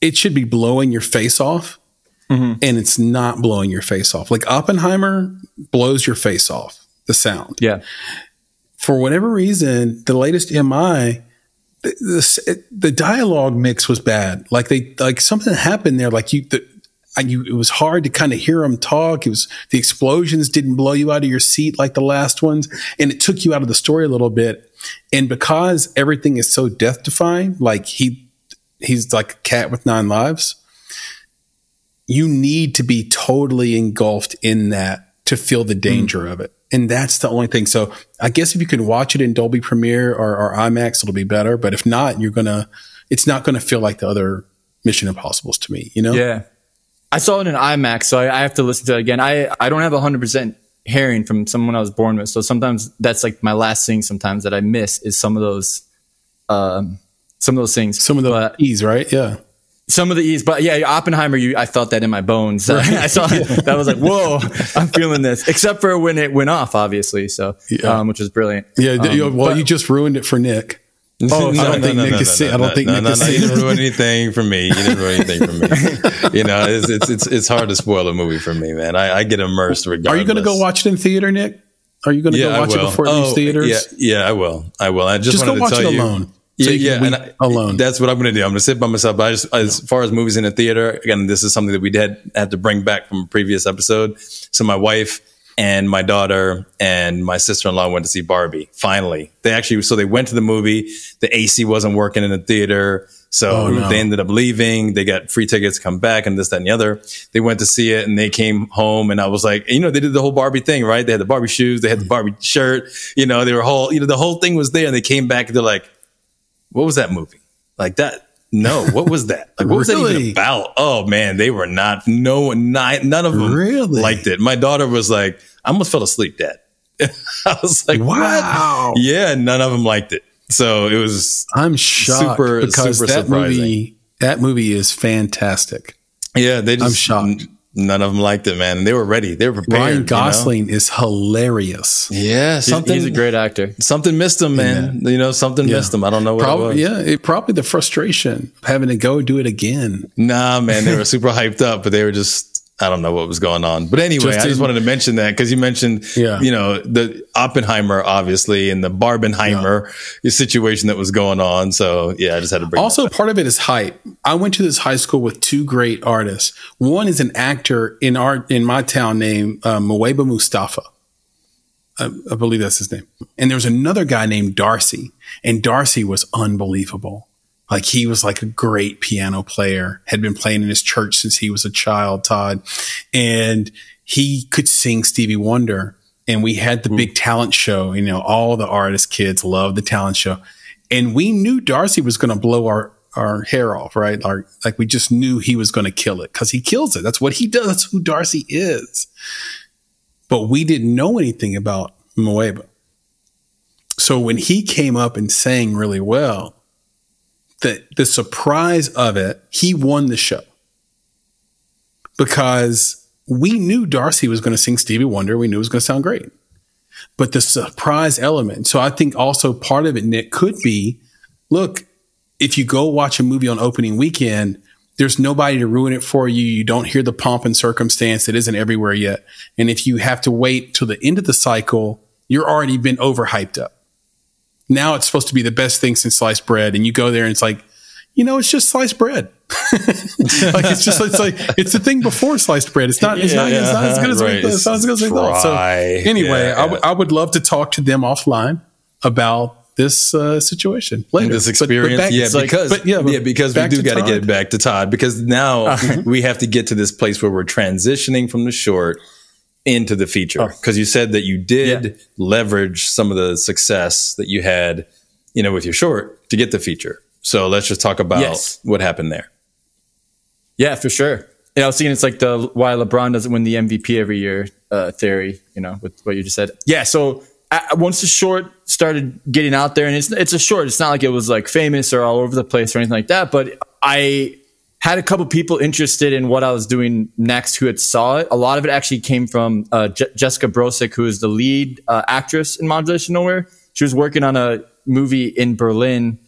it should be blowing your face off, mm-hmm. and it's not blowing your face off. Like Oppenheimer blows your face off. The sound, yeah. For whatever reason, the latest MI the, the dialogue mix was bad. Like they, like something happened there. Like you, the, you, it was hard to kind of hear them talk. It was the explosions didn't blow you out of your seat like the last ones, and it took you out of the story a little bit. And because everything is so death defying, like he, he's like a cat with nine lives. You need to be totally engulfed in that to feel the danger mm. of it and that's the only thing. So I guess if you can watch it in Dolby Premiere or, or IMAX, it'll be better. But if not, you're gonna, it's not gonna feel like the other Mission Impossibles to me. You know? Yeah. I saw it in IMAX, so I, I have to listen to it again. I I don't have hundred percent hearing from someone I was born with, so sometimes that's like my last thing. Sometimes that I miss is some of those, um, some of those things. Some of the ease, right? Yeah some of the ease, but yeah, Oppenheimer, you, I felt that in my bones. Right. (laughs) I saw that was like, whoa, I'm feeling this. Except for when it went off, obviously. So, yeah. um, which was brilliant. Yeah. Um, well, but, you just ruined it for Nick. Oh, (laughs) no, I don't no, think no, Nick is. I don't think Nick is. You didn't ruin anything for me. You didn't ruin anything for me. you know, it's, it's it's it's hard to spoil a movie for me, man. I, I get immersed regardless. Are you going to go watch it in theater, Nick? Are you going to yeah, go watch it before it oh, leaves theaters? Yeah, yeah, I will. I will. I just, just wanted go watch to tell it you, alone. So yeah, yeah, and I, alone. That's what I'm going to do. I'm going to sit by myself. But I just, as far as movies in the theater, again, this is something that we had had to bring back from a previous episode. So my wife and my daughter and my sister-in-law went to see Barbie. Finally, they actually so they went to the movie. The AC wasn't working in the theater, so Oh, no. they ended up leaving. They got free tickets, to come back, and this, that, and the other. They went to see it, and they came home, and I was like, you know, they did the whole Barbie thing, right? They had the Barbie shoes, they had the Barbie shirt, you know, they were whole, you know, the whole thing was there, and they came back, and they're like, what was that movie? Like that. No, what was that? Like, what was that even about? Oh man, they were not. No one, not, none of them Really? liked it. My daughter was like, I almost fell asleep, Dad. (laughs) I was like, Wow. what? Yeah, none of them liked it. So it was, I'm shocked Super- because super that surprising. movie that movie is fantastic. yeah, they just, I'm shocked. None of them liked it, man. They were ready. They were prepared. Ryan you know? Gosling is hilarious. Yeah, He's, something. he's a great actor. something missed him, man. You know, something Yeah. missed him. I don't know what it was. yeah, it, probably the frustration of having to go do it again. Nah, man, they were super (laughs) hyped up, but they were just I don't know what was going on. But anyway, Just I just wanted to mention that because you mentioned, Yeah. you know, the Oppenheimer, obviously, and the Barbenheimer situation that was going on. So yeah, I just had to bring. Also, part of it is hype. I went to this high school with two great artists. One is an actor in our in my town named uh, Mustafa. I, I believe that's his name. And there was another guy named Darcy, and Darcy was unbelievable. Like he was like a great piano player, had been playing in his church since he was a child, Todd. And he could sing Stevie Wonder. And we had the big talent show. You know, all the artist kids loved the talent show. And we knew Darcy was going to blow our, our hair off, right? Our, like we just knew he was going to kill it because he kills it. That's what he does. That's who Darcy is. But we didn't know anything about Moeba. So when he came up and sang really well, the the surprise of it, he won the show because we knew Darcy was going to sing Stevie Wonder. We knew it was going to sound great, but the surprise element. So I think also part of it, Nick, could be, look, if you go watch a movie on opening weekend, there's nobody to ruin it for you. You don't hear the pomp and circumstance that isn't everywhere yet. And if you have to wait till the end of the cycle, you're already been overhyped up. Now it's supposed to be the best thing since sliced bread. And you go there and it's like, you know, it's just sliced bread. (laughs) like it's just it's like it's the thing before sliced bread. It's not it's not it's not as good as we Right. it's not as good as we thought. So anyway, Yeah, I would would love to talk to them offline about this uh, situation later. this But- but experience. back- yeah, like- because but yeah, yeah, because we do got to Uh-huh. get back to Todd because now we have to get to this place where we're transitioning from the short into the feature. Oh. Because you said that you did leverage some of the success that you had, you know, with your short to get the feature. So let's just talk about Yes. what happened there. Yeah, for sure. Yeah, I was thinking it's like the why LeBron doesn't win the MVP every year uh, theory. You know, with what you just said. Yeah. So I, once the short started getting out there, and it's it's a short. It's not like it was like famous or all over the place or anything like that. But I had a couple people interested in what I was doing next who had saw it. A lot of it actually came from uh, Je- Jessica Brosick, who is the lead uh, actress in Modulation Nowhere. She was working on a movie in Berlin,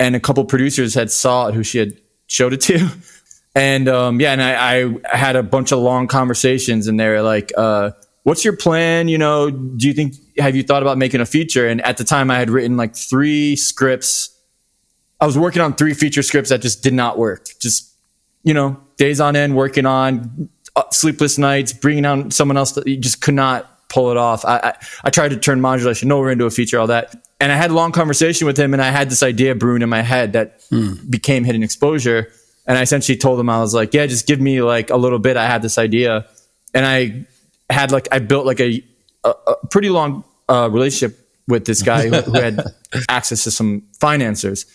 and a couple producers had saw it who she had showed it to. (laughs) And um, yeah, and I, I had a bunch of long conversations, and they're like, uh, "What's your plan? You know, do you think have you thought about making a feature?" And at the time, I had written like three scripts. I was working on three feature scripts that just did not work. Just you know, days on end working on uh, sleepless nights, bringing on someone else that you just could not pull it off. I, I, I tried to turn modulation nowhere into a feature, all that. And I had a long conversation with him and I had this idea brewing in my head that became hidden exposure. And I essentially told him, I was like, yeah, just give me like a little bit. I had this idea. And I had like, I built like a, a, a pretty long uh, relationship with this guy who, who had (laughs) access to some financiers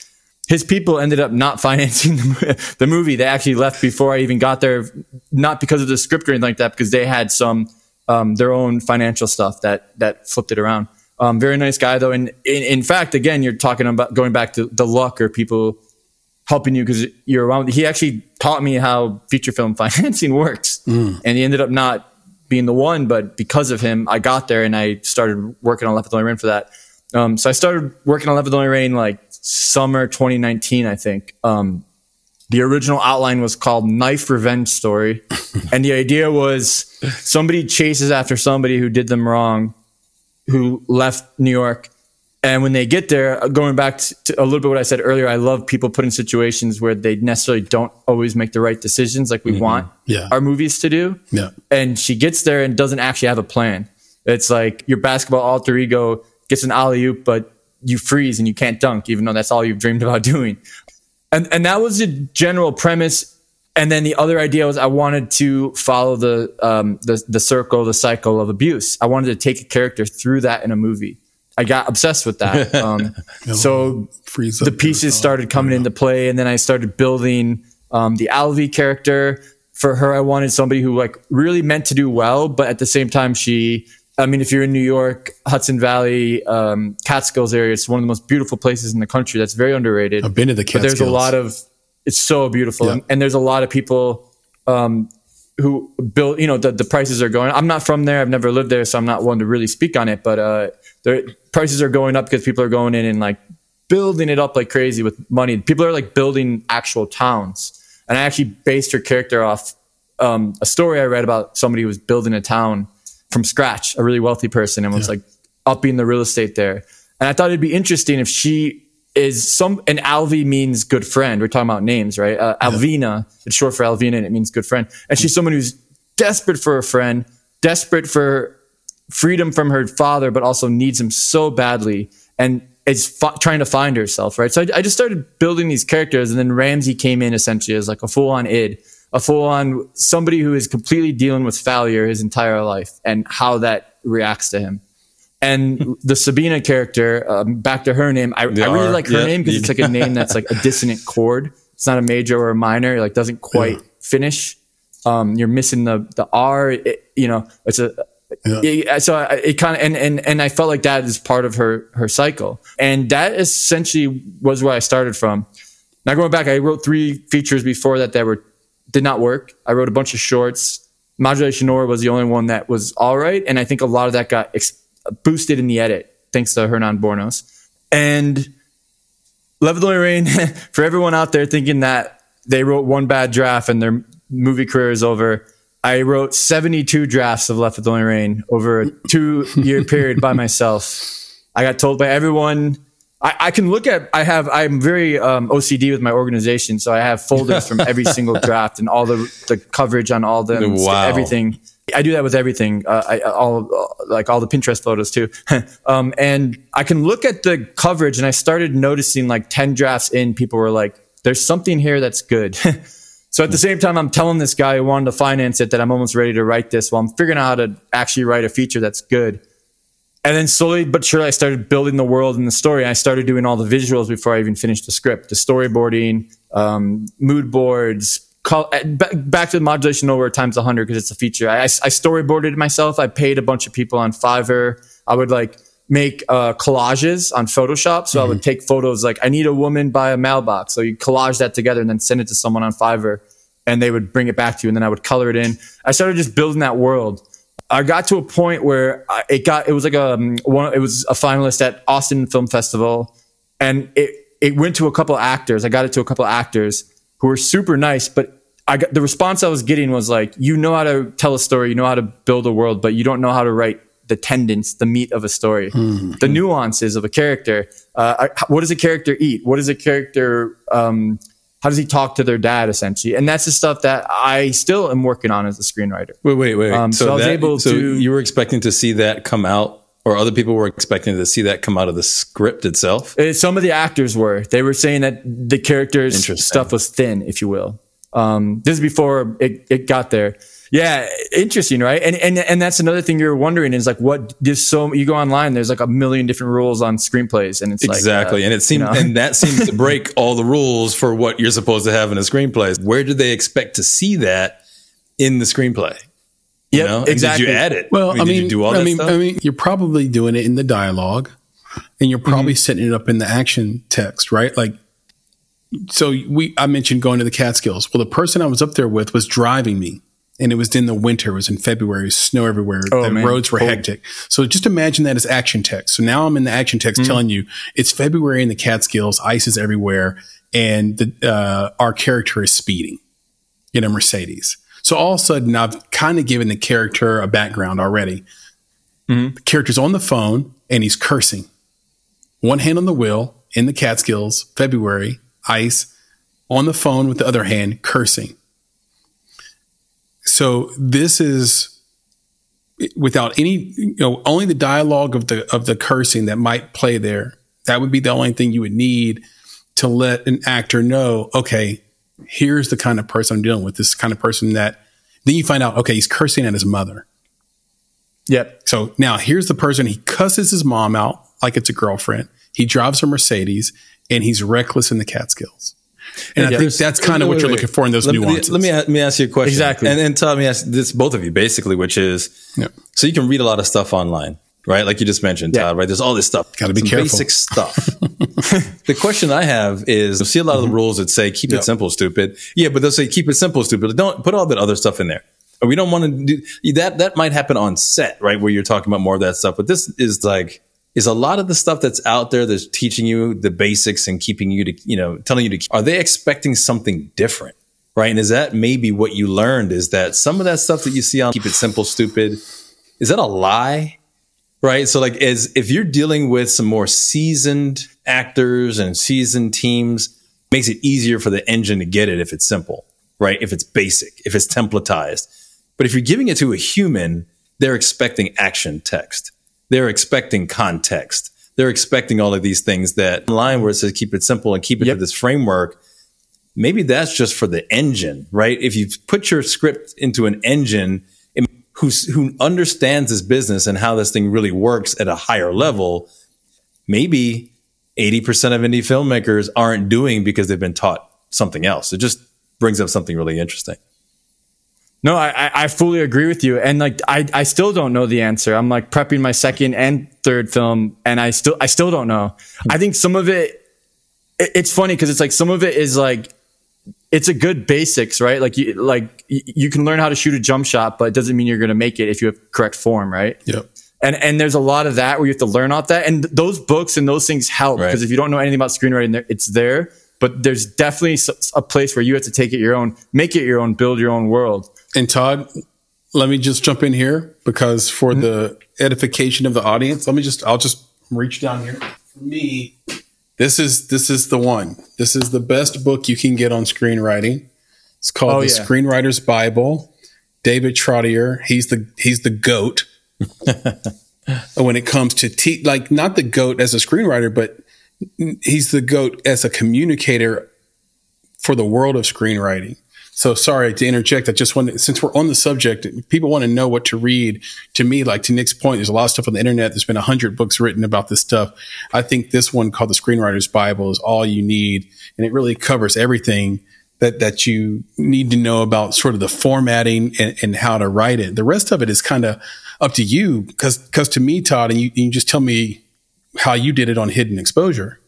his people ended up not (laughs) financing the, the movie. They actually left before I even got there, not because of the script or anything like that, because they had some um, their own financial stuff that that flipped it around. Um, very nice guy though, and in, in fact, again, you're talking about going back to the luck or people helping you because you're around. He actually taught me how feature film (laughs) financing works, and he ended up not being the one, but because of him, I got there and I started working on Left with the Only Rain for that. Um, so I started working on Left with the Only Rain like summer 2019, I think. Um, the original outline was called Knife Revenge Story. and the idea was somebody chases after somebody who did them wrong, who left New York. And when they get there, going back to a little bit what I said earlier, I love people put in situations where they necessarily don't always make the right decisions like we want Yeah. our movies to do. Yeah. And she gets there and doesn't actually have a plan. It's like your basketball alter ego gets an alley oop, but you freeze and you can't dunk, even though that's all you've dreamed about (laughs) doing. And and that was the general premise. And then the other idea was I wanted to follow the um, the the circle, the cycle of abuse. I wanted to take a character through that in a movie. I got obsessed with that. (laughs) Um, so the pieces started coming into play, and then I started building um, the Alvy character. For her, I wanted somebody who like really meant to do well, but at the same time, she. I mean, if you're in New York, Hudson Valley, um, Catskills area, it's one of the most beautiful places in the country. That's very underrated. I've been to the Catskills. But there's a lot of. It's so beautiful, Yeah. and, and there's a lot of people um, who build. You know, the the prices are going. I'm not from there. I've never lived there, so I'm not one to really speak on it. But uh, the prices are going up because people are going in and like building it up like crazy with money. People are like building actual towns. And I actually based her character off um, a story I read about somebody who was building a town from scratch, a really wealthy person, and was like upping the real estate there. And I thought it'd be interesting if she is some, and Alvi means good friend. We're talking about names, right? Uh, Alvina, it's short for Alvina and it means good friend. And she's someone who's desperate for a friend, desperate for freedom from her father, but also needs him so badly and is fi- trying to find herself, right? So I, I just started building these characters, and then Ramsey came in essentially as like a full on id, a full on somebody who is completely dealing with failure his entire life and how that reacts to him. And the Sabina character, um, back to her name, I, I really like her yeah. name because it's like a name that's like a dissonant chord. It's not a major or a minor. It like doesn't quite finish. Um, you're missing the the R. It, you know, it's a yeah, so I- it kind of and, and and I felt like that is part of her her cycle, and that essentially was where I started from. Now going back, I wrote three features before that that were did not work. I wrote a bunch of shorts. Modulation Nowhere was the only one that was all right, and I think a lot of that got ex- boosted in the edit thanks to Hernan Bornos. And Level Rain, (laughs) for everyone out there thinking that they wrote one bad draft and their movie career is over, I wrote 72 drafts of Left with Only Rain over a two year (laughs) period by myself. I got told by everyone. I, I can look at, I have, I'm very um, OCD with my organization. So I have folders from every (laughs) single draft and all the, the coverage on all them, Wow. everything. I do that with everything. Uh, I, all like all the Pinterest photos too. (laughs) um, and I can look at the coverage, and I started noticing like ten drafts in, people were like, "There's something here that's good." (laughs) so at the same time, I'm telling this guy who wanted to finance it that I'm almost ready to write this. While I'm figuring out how to actually write a feature that's good. And then slowly but surely, I started building the world and the story. I started doing all the visuals before I even finished the script, the storyboarding, um, mood boards. Call, uh, back to the Modulation Nowhere times 100 because it's a feature. I, I storyboarded myself. I paid a bunch of people on Fiverr. I would like make uh, collages on Photoshop. So I would take photos like I need a woman by a mailbox. So you collage that together and then send it to someone on Fiverr, and they would bring it back to you. And then I would color it in. I started just building that world. I got to a point where I- it got it was like a um, one it was a finalist at Austin Film Festival, and it it went to a couple actors. I got it to a couple actors who were super nice, but I got the response I was getting was like, you know how to tell a story, you know how to build a world, but you don't know how to write the tendons, the meat of a story, the nuances of a character. Uh, what does a character eat? What does a character um, how does he talk to their dad essentially? And that's the stuff that I still am working on as a screenwriter. Wait, wait, wait. Um, so I was that- able so to- you were expecting to see that come out, or other people were expecting to see that come out of the script itself. Uh, Some of the actors were. They were saying that the characters stuff was thin, if you will. Um, this is before it, it got there. Yeah, interesting, right? And and and that's another thing you're wondering is like, what? There's so you go online. There's like a million different rules on screenplays, and it's Exactly, like, uh, and it seems know? and that seems to (laughs) break all the rules for what you're supposed to have in a screenplay. Where do they expect to see that in the screenplay? You Yep, know? And exactly. Did you add it? Well, I mean, did you do all I that mean, stuff? I mean, you're probably doing it in the dialogue, and you're probably setting it up in the action text, right? Like, so we, I mentioned going to the Catskills. Well, the person I was up there with was driving me, and it was in the winter. It was in February, snow everywhere. the man. roads were Cold. hectic. So just imagine that as action text. So now I'm in the action text telling you it's February in the Catskills, ice is everywhere, and the, uh, our character is speeding in a Mercedes. So all of a sudden, I've kind of given the character a background already. The character's on the phone and he's cursing. One hand on the wheel in the Catskills, February, ice, on the phone with the other hand, cursing. So this is without any, you know, only the dialogue of the of the cursing that might play there. That would be the only thing you would need to let an actor know, okay, here's the kind of person I'm dealing with. This kind of person that then you find out, okay, he's cursing at his mother. Yep. So now here's the person he cusses his mom out like it's a girlfriend. He drives a Mercedes and he's reckless in the Catskills. And Yeah. I think that's kind of what Wait, you're wait, looking for in those let nuances. Me, let me let me ask you a question. Exactly. And then Todd, let me ask this both of you basically, which is Yeah. so you can read a lot of stuff online, right? Like you just mentioned, Yeah. Todd, right? There's all this stuff. Gotta be careful. Basic stuff. (laughs) (laughs) the question I have is I see a lot of the mm-hmm. rules that say keep Yep. it simple, stupid. Yeah, but they'll say keep it simple, stupid. Don't put all that other stuff in there. We don't want to do that. That might happen on set, right? Where you're talking about more of that stuff. But this is like, is a lot of the stuff that's out there that's teaching you the basics and keeping you to, you know, telling you to, are they expecting something different? Right. And is that maybe what you learned is that some of that stuff that you see on Keep It Simple, Stupid, is that a lie? Right. So, like, as if you're dealing with some more seasoned actors and seasoned teams, makes it easier for the engine to get it if it's simple, right? If it's basic, if it's templatized. But if you're giving it to a human, they're expecting action text. They're expecting context. They're expecting all of these things that line where it says keep it simple and keep it Yep. to this framework. Maybe that's just for the engine, right? If you put your script into an engine who's, who understands this business and how this thing really works at a higher level, maybe 80% of indie filmmakers aren't doing because they've been taught something else. It just brings up something really interesting. No, I, I- fully agree with you. And like, I, I still don't know the answer. I'm like prepping my second and third film and I still, I still don't know. I think some of it, it- it's funny because it's like some of it is like, it's a good basics, right? Like you, like you can learn how to shoot a jump shot, but it doesn't mean you're going to make it if you have correct form, right? Yep. And and there's a lot of that where you have to learn off that. And th- those books and those things help Right. because if you don't know anything about screenwriting, it's there. But there's definitely a place where you have to take it your own, make it your own, build your own world. And Todd, let me just jump in here because for the edification of the audience, let me just I'll just reach down here. For me, this is this is the one. This is the best book you can get on screenwriting. It's called Oh, The yeah. Screenwriter's Bible. David Trottier, he's the he's the goat (laughs) when it comes to te- like not the goat as a screenwriter, but he's the goat as a communicator for the world of screenwriting. So sorry to interject. I just want to, since we're on the subject, people want to know what to read. To me, like to Nick's point, there's a lot of stuff on the internet. There's been a hundred books written about this stuff. I think this one called the Screenwriter's Bible is all you need. And it really covers everything that, that you need to know about sort of the formatting and, and how to write it. The rest of it is kind of up to you. Cause, cause to me, Todd, and you, you just tell me how you did it on hidden exposure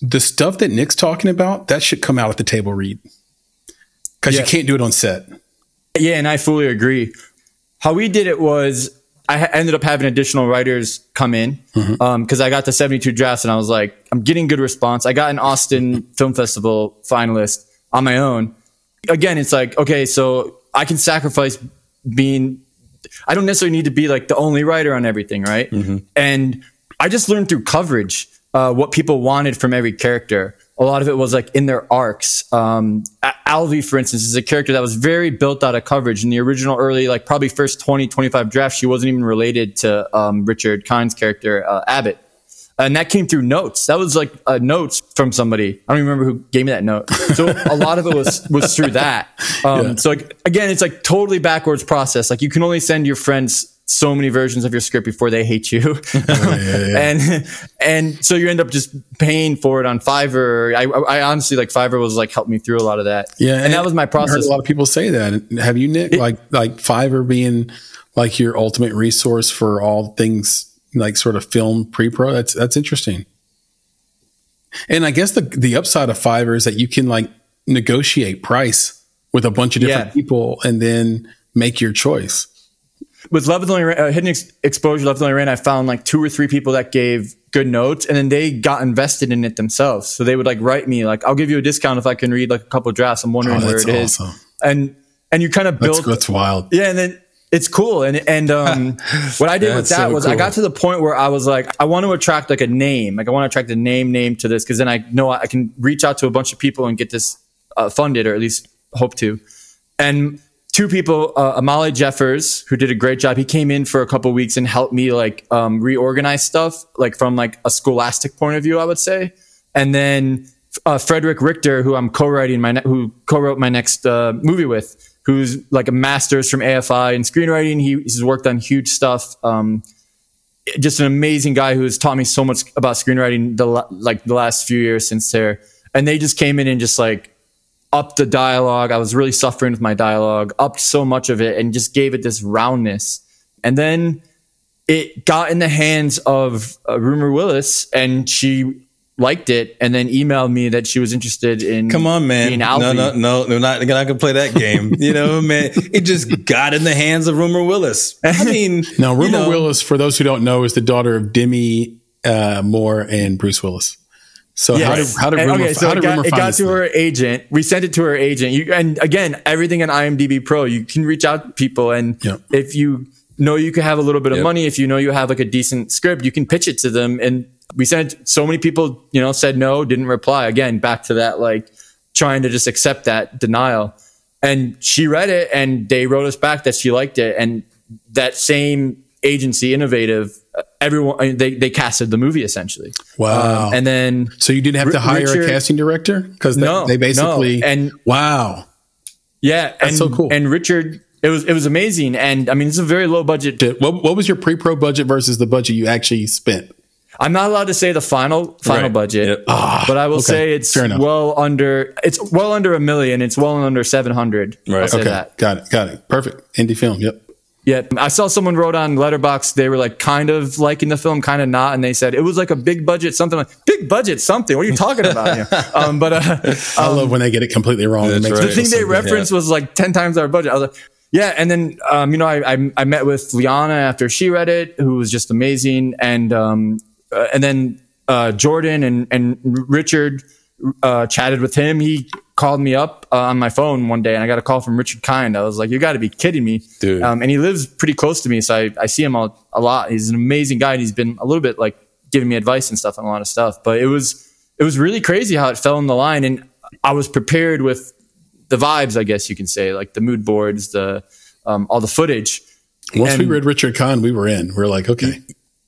the stuff that Nick's talking about, that should come out at the table read. Because Yeah. you can't do it on set. Yeah, and I fully agree. How we did it was I ended up having additional writers come in mm-hmm. um, because I got the 72 drafts and I was like, I'm getting good response. I got an Austin Film Festival finalist on my own. Again, it's like, okay, so I can sacrifice being, I don't necessarily need to be like the only writer on everything, right? Mm-hmm. And I just learned through coverage uh, what people wanted from every character. A lot of it was like in their arcs. Um, Alvy, for instance, is a character that was very built out of coverage. In the original early, like probably first 20, 25 drafts, she wasn't even related to um, Richard Kind's character, uh, Abbott. And that came through notes. That was like uh, notes from somebody. I don't even remember who gave me that note. So a lot of it was (laughs) was through that. Um, So like, again, it's like totally backwards process. Like you can only send your friends so many versions of your script before they hate you, (laughs) and and so you end up just paying for it on Fiverr. I, I honestly like Fiverr was like helped me through a lot of that. Yeah, and that was my I heard process. a lot of people say that. Have you, Nick? like like Fiverr being like your ultimate resource for all things like sort of film pre pro. That's that's interesting. And I guess the the upside of Fiverr is that you can like negotiate price with a bunch of different Yeah. people and then make your choice. With Love with Only Rain, uh, Hidden Ex- Exposure, Love with Only Rain, I found like two or three people that gave good notes, and then they got invested in it themselves. So they would like write me like, "I'll give you a discount if I can read like a couple of drafts." I'm wondering Oh, where that's it is, awesome. and and you kind of That's build, that's wild. yeah, and then it's cool. And and um, (laughs) what I did with that so was I got to the point where I was like, I want to attract like a name, like I want to attract a name name to this because then I know I can reach out to a bunch of people and get this uh, funded or at least hope to. And two people, uh, Amale Jeffers, who did a great job. He came in for a couple weeks and helped me like um, reorganize stuff, like from like a scholastic point of view, I would say. And then uh, Frederick Richter, who I'm co-writing my, ne- who co-wrote my next uh, movie with, who's like a master's from AFI in screenwriting. He, he's worked on huge stuff. Um, just an amazing guy who has taught me so much about screenwriting the like the last few years since there. And they just came in and just like upped the dialogue. I was really suffering with my dialogue, upped so much of it, and just gave it this roundness. And then it got in the hands of uh, Rumer Willis, and she liked it, and then emailed me that she was interested in. Come on, man! being No, no, no, no, not, not gonna play that game. (laughs) you know, man, it just got in the hands of Rumer Willis. I (laughs) mean, Now, you Rumer know, Willis, for those who don't know, is the daughter of Demi uh, Moore and Bruce Willis. So how did how did Rumer, okay, so how it got, it got to thing? her agent. We sent it to her agent. You and again, everything in IMDb Pro, you can reach out to people, and Yep. if you know you can have a little bit of Yep. money, if you know you have like a decent script, you can pitch it to them. And we sent so many people, you know, said no, didn't reply. Again, back to that like trying to just accept that denial. And she read it, and they wrote us back that she liked it, and that same agency, Innovative, everyone they they casted the movie essentially. Wow. Um, and then so you didn't have to Ri- hire Richard- a casting director because they, No, they basically no. And- wow. Yeah, and, so cool. And Richard, it was it was amazing, and I mean it's a very low budget. What, what was your pre-pro budget versus the budget you actually spent? I'm not allowed to say the final final Right. budget, Yep. but I will okay. say it's well under it's well under a million. It's well under seven hundred. Right. I'll say Okay, that. got it, got it. Perfect. Indie film. Yep. Yeah, I saw someone wrote on Letterboxd they were like kind of liking the film, kind of not, and they said it was like a big budget something like big budget something. What are you talking about here? (laughs) um, but uh, I love when they get it completely wrong. It makes right. the thing they good. referenced was like 10 times our budget. I was like, yeah. And then, um, you know, I, I, I met with Liana after she read it, who was just amazing. And, um, uh, and then, uh, Jordan and, and Richard, uh, chatted with him. He called me up uh, on my phone one day and I got a call from Richard Kind. I was like, you got to be kidding me. Dude. Um, and he lives pretty close to me. So I, I see him a, a lot. He's an amazing guy. And he's been a little bit like giving me advice and stuff on a lot of stuff. But it was, it was really crazy how it fell in the line. And I was prepared with the vibes, I guess you can say, like the mood boards, the um, all the footage. Once we read Richard Kind, we were in. We are like, okay,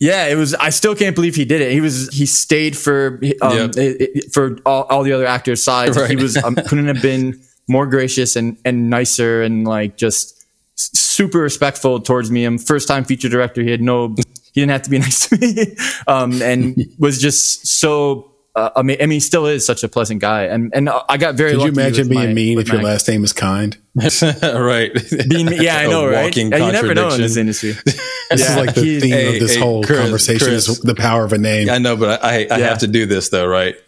Yeah, it was. I still can't believe he did it. He was. He stayed for um, Yep. it- it- for all, all the other actors' sides. Right. He was um, (laughs) couldn't have been more gracious and and nicer and like just super respectful towards me. I'm first time feature director. He had no. He didn't have to be (laughs) nice to me, um, and (laughs) was just so. Uh, I mean, I mean, he still is such a pleasant guy, and and I got very. could you lucky imagine being my- mean with if your my- last name is Kind? (laughs) right. Being, yeah, I know, right? walking Yeah, you never know in this industry. (laughs) This Yeah, is like the he- theme Hey, of this hey, whole Chris, conversation Chris. is the power of a name. I know, but I, I, I Yeah. have to do this though, right? Your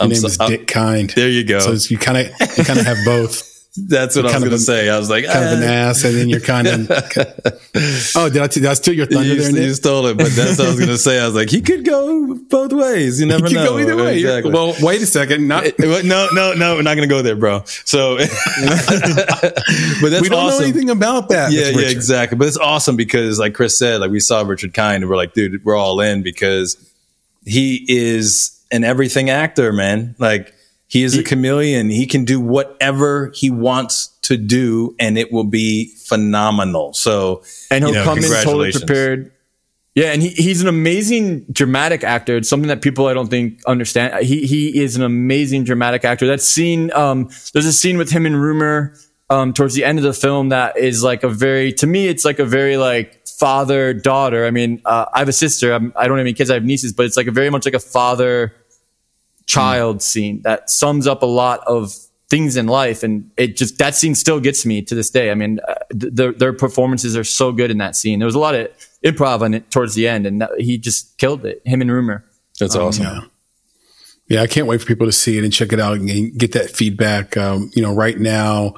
I'm name so- is I- Dick Kind. there you go. So it's- you kind of you kind of have both. (laughs) That's what I was going to say. I was like, Kind of an ah, ass, and then you're kind of. (laughs) oh, did I, did I steal your thunder you, there, you stole it, but that's what I was going to say. I was like, he could go both ways. You never know. go either way. Exactly. Well, wait a second. Not Eh, no, no, no, we're not going to go there, bro. So, (laughs) (laughs) but that's we don't awesome. know anything about that. yeah, yeah, exactly. But it's awesome because, like Chris said, like we saw Richard Kind, and we're like, dude, we're all in because he is an everything actor, man. Like he is a chameleon. He can do whatever he wants to do, and it will be phenomenal. So, and he'll you know, come in totally prepared. Yeah, and he, he's an amazing dramatic actor. It's something that people I don't think understand. He he is an amazing dramatic actor. That scene, um, there's a scene with him and Rumer um, towards the end of the film that is like a very, to me, it's like a very like father daughter. I mean, uh, I have a sister. I'm, I don't have any kids. I have nieces, but it's like a very much like a father child scene that sums up a lot of things in life and it just that scene still gets me to this day i mean uh, th- their, their performances are so good in that scene there was a lot of improv on it towards the end and that, he just killed it him and Rumer That's awesome. Yeah. Yeah, I can't wait for people to see it and check it out and get that feedback. Um, you know, right now,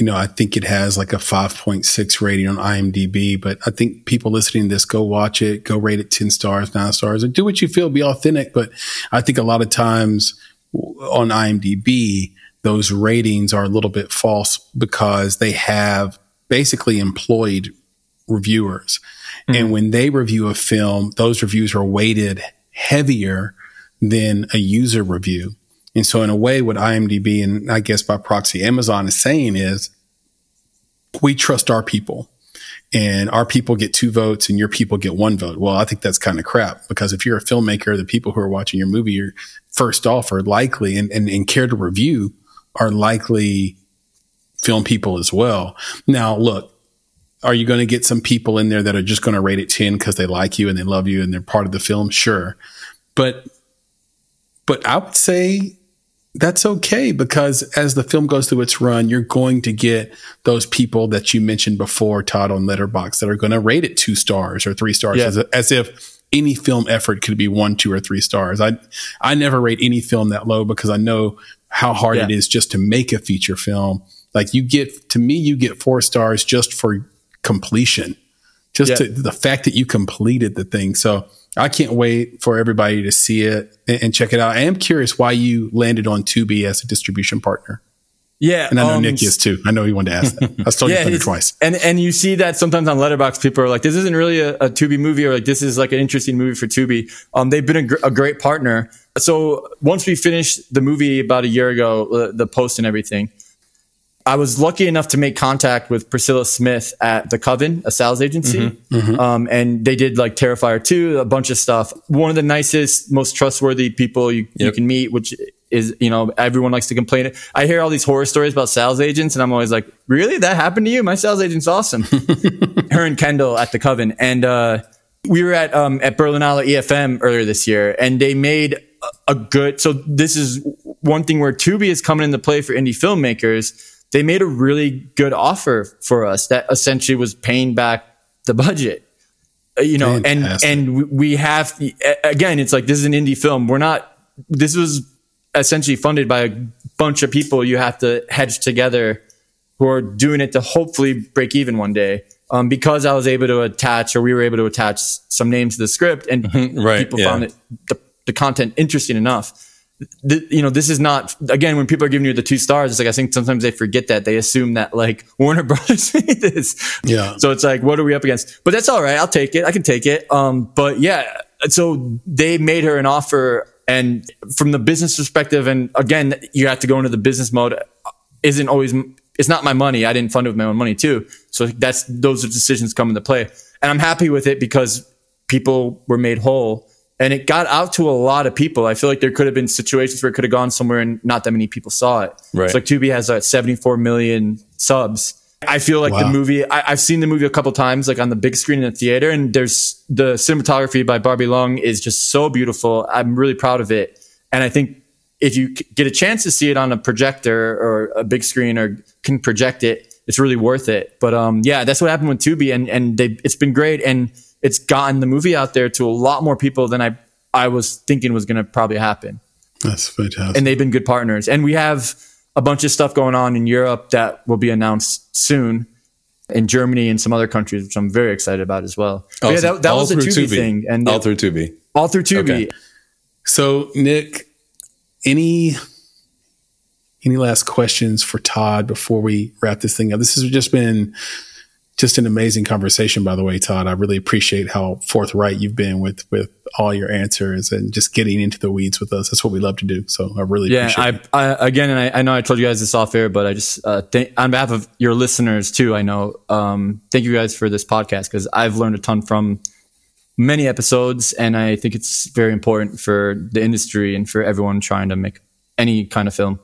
you know, I think it has like a 5.6 rating on IMDb, but I think people listening to this, go watch it, go rate it 10 stars, nine stars, and do what you feel, be authentic. But I think a lot of times on IMDb, those ratings are a little bit false because they have basically employed reviewers. Hmm. And when they review a film, those reviews are weighted heavier than a user review. And so in a way, what IMDb and I guess by proxy Amazon is saying is we trust our people and our people get two votes and your people get one vote. Well, I think that's kind of crap because if you're a filmmaker, the people who are watching your movie are first off are likely and, and, and care to review are likely film people as well. Now, look, are you going to get some people in there that are just going to rate it 10 because they like you and they love you and they're part of the film? Sure. But, but I would say that's okay because as the film goes through its run, you're going to get those people that you mentioned before, Todd, on Letterboxd that are going to rate it two stars or three stars yeah. as, as if any film effort could be one, two, or three stars. I, I never rate any film that low because I know how hard yeah. it is just to make a feature film. Like you get, to me, you get four stars just for completion, just yeah. to the fact that you completed the thing. So I can't wait for everybody to see it and, and, check it out. I am curious why you landed on Tubi as a distribution partner. Yeah, and I know um, Nick is too. I know he wanted to ask that. I told (laughs) yeah, you twice. And and you see that sometimes on Letterboxd, people are like, "This isn't really a, a Tubi movie," or like, "This is like an interesting movie for Tubi." Um, they've been a, gr- a great partner. So once we finished the movie about a year ago, uh, the post and everything, I was lucky enough to make contact with Priscilla Smith at the Coven, a sales agency, mm-hmm, mm-hmm. Um, and they did like Terrifier two, a bunch of stuff. One of the nicest, most trustworthy people you, yep. you can meet, which is you know everyone likes to complain. I hear all these horror stories about sales agents, and I'm always like, really, that happened to you? My sales agent's awesome. (laughs) Her and Kendall at the Coven, and uh, we were at um, at Berlinale EFM earlier this year, and they made a, a good. So this is one thing where Tubi is coming into play for indie filmmakers they made a really good offer for us that essentially was paying back the budget. Uh, you know, Fantastic. and and we have again, it's like this is an indie film. We're not. This was essentially funded by a bunch of people. You have to hedge together who are doing it to hopefully break even one day. Um, because I was able to attach, or we were able to attach some names to the script, and right, people yeah. found it the, the content interesting enough you know, this is not again when people are giving you the two stars. It's like I think sometimes they forget that they assume that like (laughs) Warner Brothers (laughs) made this. Yeah. So it's like, what are we up against? But that's all right. I'll take it. I can take it. Um, but yeah, so they made her an offer, and from the business perspective, and again, you have to go into the business mode. Isn't always. It's not my money. I didn't fund it with my own money too. So that's those are decisions come into play, and I'm happy with it because people were made whole and it got out to a lot of people. I feel like there could have been situations where it could have gone somewhere and not that many people saw it. Right. It's like Tubi has uh, 74 million subs. I feel like wow. the movie, I, have seen the movie a couple times, like on the big screen in the theater, and there's the cinematography by Barbie Long is just so beautiful. I'm really proud of it. And I think if you get a chance to see it on a projector or a big screen or can project it, it's really worth it. But um, yeah, that's what happened with Tubi, and and they, it's been great. And it's gotten the movie out there to a lot more people than I I was thinking was going to probably happen. That's fantastic. And they've been good partners. And we have a bunch of stuff going on in Europe that will be announced soon in Germany and some other countries, which I'm very excited about as well. Oh, yeah, that, that was a Tubi, Tubi, thing. And all through Tubi. All through Tubi. Okay. So Nick, any any last questions for Todd before we wrap this thing up? This has just been just an amazing conversation, by the way, Todd. I really appreciate how forthright you've been with with all your answers and just getting into the weeds with us. That's what we love to do. So I really yeah. I, I, again, and I, I, know I told you guys this off air, but I just uh, th- on behalf of your listeners too. I know. Um, thank you guys for this podcast because I've learned a ton from many episodes, and I think it's very important for the industry and for everyone trying to make any kind of film.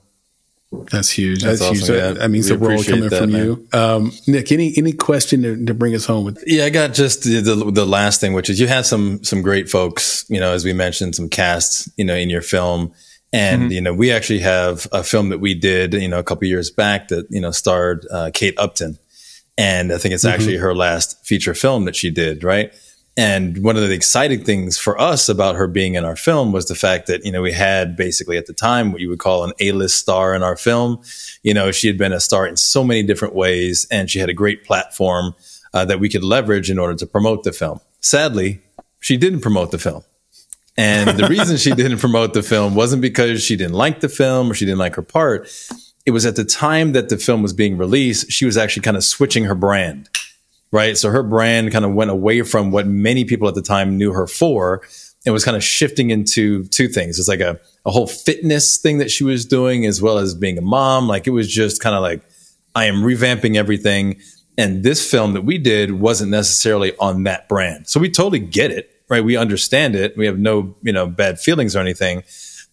That's huge. That's, That's awesome, huge. Yeah. That means the world coming that, from man. you. Um, Nick, any any question to, to, bring us home with? Yeah, I got just the, the, the last thing, which is you had some some great folks, you know, as we mentioned, some casts, you know, in your film. And, mm-hmm. you know, we actually have a film that we did, you know, a couple years back that, you know, starred uh, Kate Upton. And I think it's mm-hmm. actually her last feature film that she did, right? And one of the exciting things for us about her being in our film was the fact that, you know, we had basically at the time what you would call an A-list star in our film. You know, she had been a star in so many different ways and she had a great platform uh, that we could leverage in order to promote the film. Sadly, she didn't promote the film. And the reason she (laughs) didn't promote the film wasn't because she didn't like the film or she didn't like her part. It was at the time that the film was being released, she was actually kind of switching her brand right? So her brand kind of went away from what many people at the time knew her for and was kind of shifting into two things. It's like a, a whole fitness thing that she was doing as well as being a mom. Like it was just kind of like, I am revamping everything. And this film that we did wasn't necessarily on that brand. So we totally get it, right? We understand it. We have no, you know, bad feelings or anything,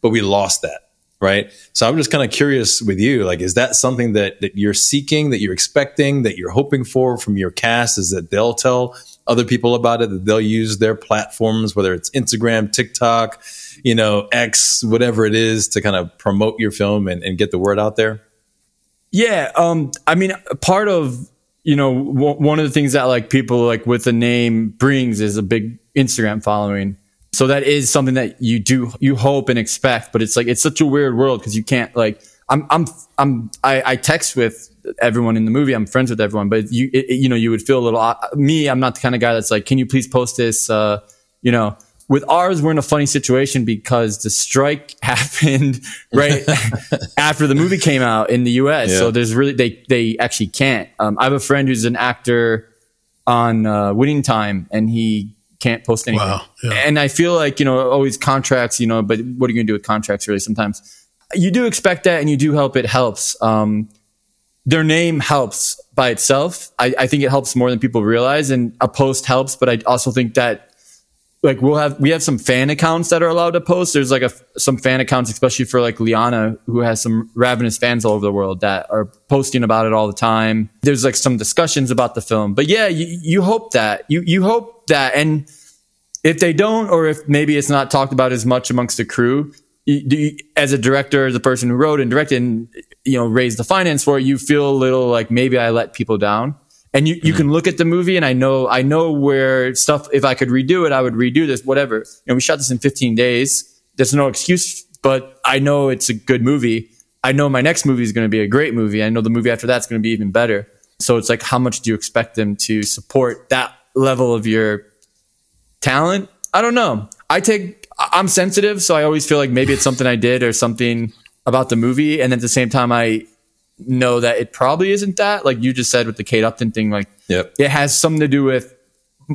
but we lost that. Right. So I'm just kind of curious with you, like, is that something that, that you're seeking, that you're expecting, that you're hoping for from your cast is that they'll tell other people about it, that they'll use their platforms, whether it's Instagram, TikTok, you know, X, whatever it is to kind of promote your film and, and get the word out there? Yeah. Um, I mean, part of, you know, w- one of the things that like people like with the name brings is a big Instagram following. So that is something that you do, you hope and expect, but it's like, it's such a weird world because you can't like, I'm, I'm, I'm, I, I text with everyone in the movie. I'm friends with everyone, but you, it, you know, you would feel a little, me, I'm not the kind of guy that's like, can you please post this? Uh, you know, with ours, we're in a funny situation because the strike (laughs) happened right (laughs) after the movie came out in the U.S. Yeah. So there's really they they actually can't. Um, I have a friend who's an actor on uh, Winning Time, and he can't post anything. Wow. Yeah. And I feel like you know always contracts, you know, but what are you gonna do with contracts? Really, sometimes you do expect that, and you do help. It helps. Um, their name helps by itself. I, I think it helps more than people realize, and a post helps. But I also think that like we'll have we have some fan accounts that are allowed to post. There's like a some fan accounts, especially for like Liana, who has some ravenous fans all over the world that are posting about it all the time. There's like some discussions about the film, but yeah, you, you hope that you you hope that, and if they don't, or if maybe it's not talked about as much amongst the crew, you, you, as a director, the person who wrote and directed, and you know raised the finance for it, you feel a little like maybe I let people down and you, you mm-hmm. can look at the movie and I know, I know where stuff, if I could redo it, I would redo this, whatever. You know, we shot this in 15 days. There's no excuse, but I know it's a good movie. I know my next movie is going to be a great movie. I know the movie after that's going to be even better. So it's like, how much do you expect them to support that level of your talent? I don't know. I take, I'm sensitive. So I always feel like maybe it's something I did or something about the movie. And at the same time, I, know that it probably isn't that. Like you just said with the Kate Upton thing, like yep. it has something to do with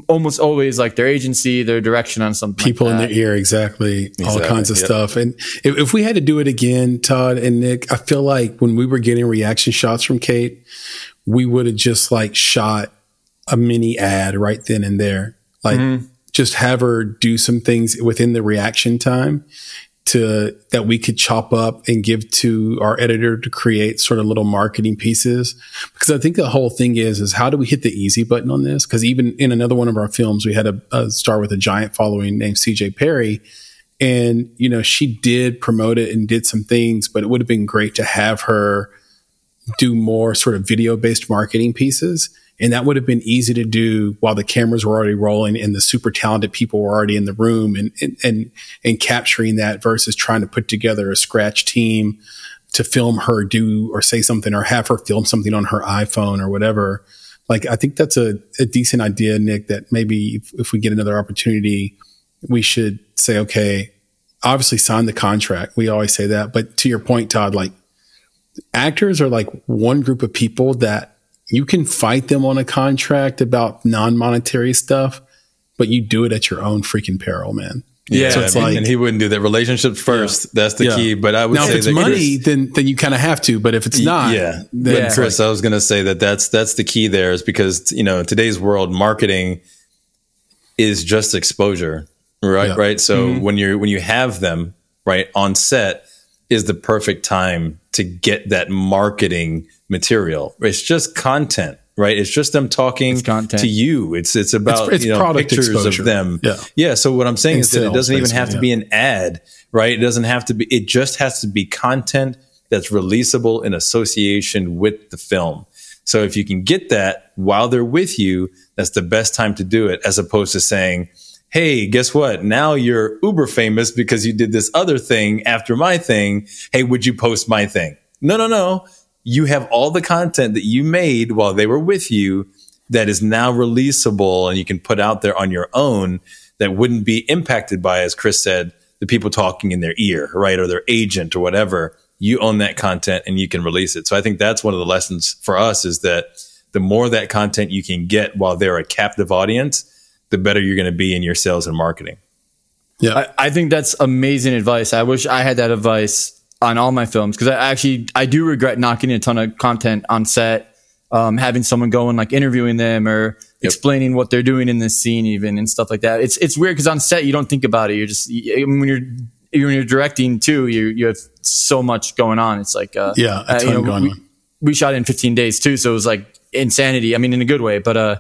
almost always like their agency, their direction on something. People like in their ear, exactly, exactly. all kinds of yep. stuff. And if, if, we had to do it again, Todd and Nick, I feel like when we were getting reaction shots from Kate, we would have just like shot a mini ad right then and there. Like mm-hmm. just have her do some things within the reaction time to that we could chop up and give to our editor to create sort of little marketing pieces because i think the whole thing is is how do we hit the easy button on this because even in another one of our films we had a, a star with a giant following named cj perry and you know she did promote it and did some things but it would have been great to have her do more sort of video based marketing pieces and that would have been easy to do while the cameras were already rolling and the super talented people were already in the room and, and, and, and capturing that versus trying to put together a scratch team to film her do or say something or have her film something on her iPhone or whatever. Like, I think that's a, a decent idea, Nick, that maybe if, if we get another opportunity, we should say, okay, obviously sign the contract. We always say that. But to your point, Todd, like actors are like one group of people that you can fight them on a contract about non-monetary stuff, but you do it at your own freaking peril, man. Yeah, so it's like, and he wouldn't do that. Relationships first. Yeah. That's the yeah. key. But I would now, say if it's money, Chris, then then you kind of have to. But if it's not, yeah. Then Chris, like, I was going to say that that's that's the key. There is because you know in today's world, marketing is just exposure, right? Yeah. Right. So mm-hmm. when you're when you have them right on set, is the perfect time to get that marketing material. It's just content, right? It's just them talking to you. It's it's about it's, it's you know pictures exposure. of them. Yeah. Yeah. So what I'm saying In is that it doesn't even have to yeah. be an ad, right? It doesn't have to be. It just has to be content that's releasable in association with the film. So if you can get that while they're with you, that's the best time to do it, as opposed to saying, Hey, guess what? Now you're uber famous because you did this other thing after my thing. Hey, would you post my thing? No, no, no you have all the content that you made while they were with you that is now releasable and you can put out there on your own that wouldn't be impacted by, as Chris said, the people talking in their ear, right? Or their agent or whatever. You own that content and you can release it. So I think that's one of the lessons for us is that the more that content you can get while they're a captive audience, the better you're going to be in your sales and marketing. Yeah. I, I think that's amazing advice. I wish I had that advice on all my films because I actually I do regret not getting a ton of content on set. um, having someone go and like interviewing them or explaining what they're doing in this scene, even and stuff like that. It's it's weird because on set you don't think about it. You're just when you're when you're directing too, you you have so much going on. It's like uh, Yeah, a uh, ton you know, going we, on. we shot in 15 days too, so it was like insanity. I mean, in a good way, but uh,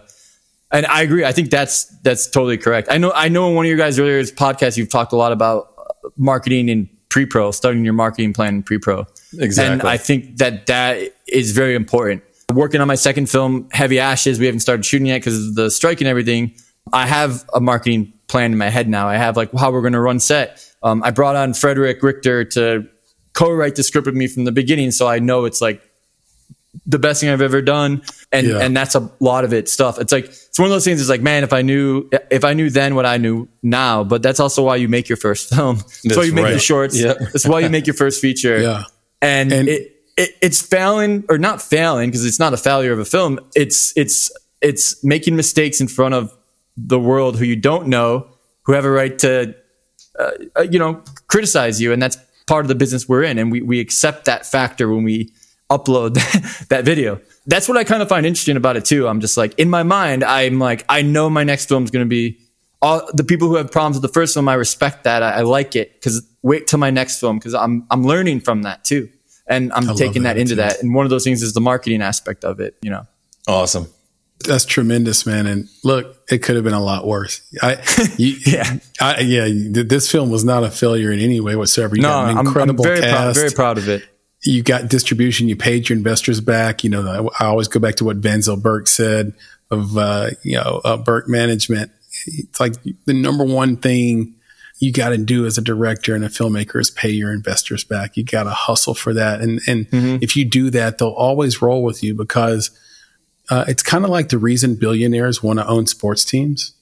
and I agree. I think that's that's totally correct. I know I know in one of your guys' earlier podcasts you've talked a lot about uh, marketing in pre-pro, starting your marketing plan in pre-pro. Exactly. And I think that that is very important. Working on my second film, Heavy Ashes, we haven't started shooting yet because of the strike and everything. I have a marketing plan in my head now. I have like how we're going to run set. Um, I brought on Frederick Richter to co-write the script with me from the beginning, so I know it's like the best thing I've ever done. And Yeah. and that's a lot of it stuff. It's like it's one of those things. It's like, man, if I knew if I knew then what I knew now, but that's also why you make your first (laughs) film. That's, why you make your right. shorts. Yeah. That's why you make your first feature. Yeah. And, And- it, it it's failing or not failing because it's not a failure of a film. It's it's it's making mistakes in front of the world who you don't know, who have a right to uh, you know criticize you, and that's part of the business we're in, and we we accept that factor when we upload (laughs) that video. That's what I kind of find interesting about it too. I'm just like in my mind, I'm like I know my next film is going to be. All the people who have problems with the first film, I respect that. I, I like it because wait till my next film because I'm I'm learning from that too, and I'm love taking that, that, into too. that. And one of those things is the marketing aspect of it. You know, Awesome. That's tremendous, man. And look, it could have been a lot worse. I, (laughs) you, Yeah. I, yeah. This film was not a failure in any way whatsoever. You no, got an I'm, I'm incredible very proud, very proud of it. You got distribution. You paid your investors back. You know, I, I always go back to what Benzel Burke said of, uh, you know, uh, Burke Management. It's like the number one thing you got to do as a director and a filmmaker is pay your investors back. You got to hustle for that. And, and if you do that, they'll always roll with you because uh, it's kind of like the reason billionaires want to own sports teams.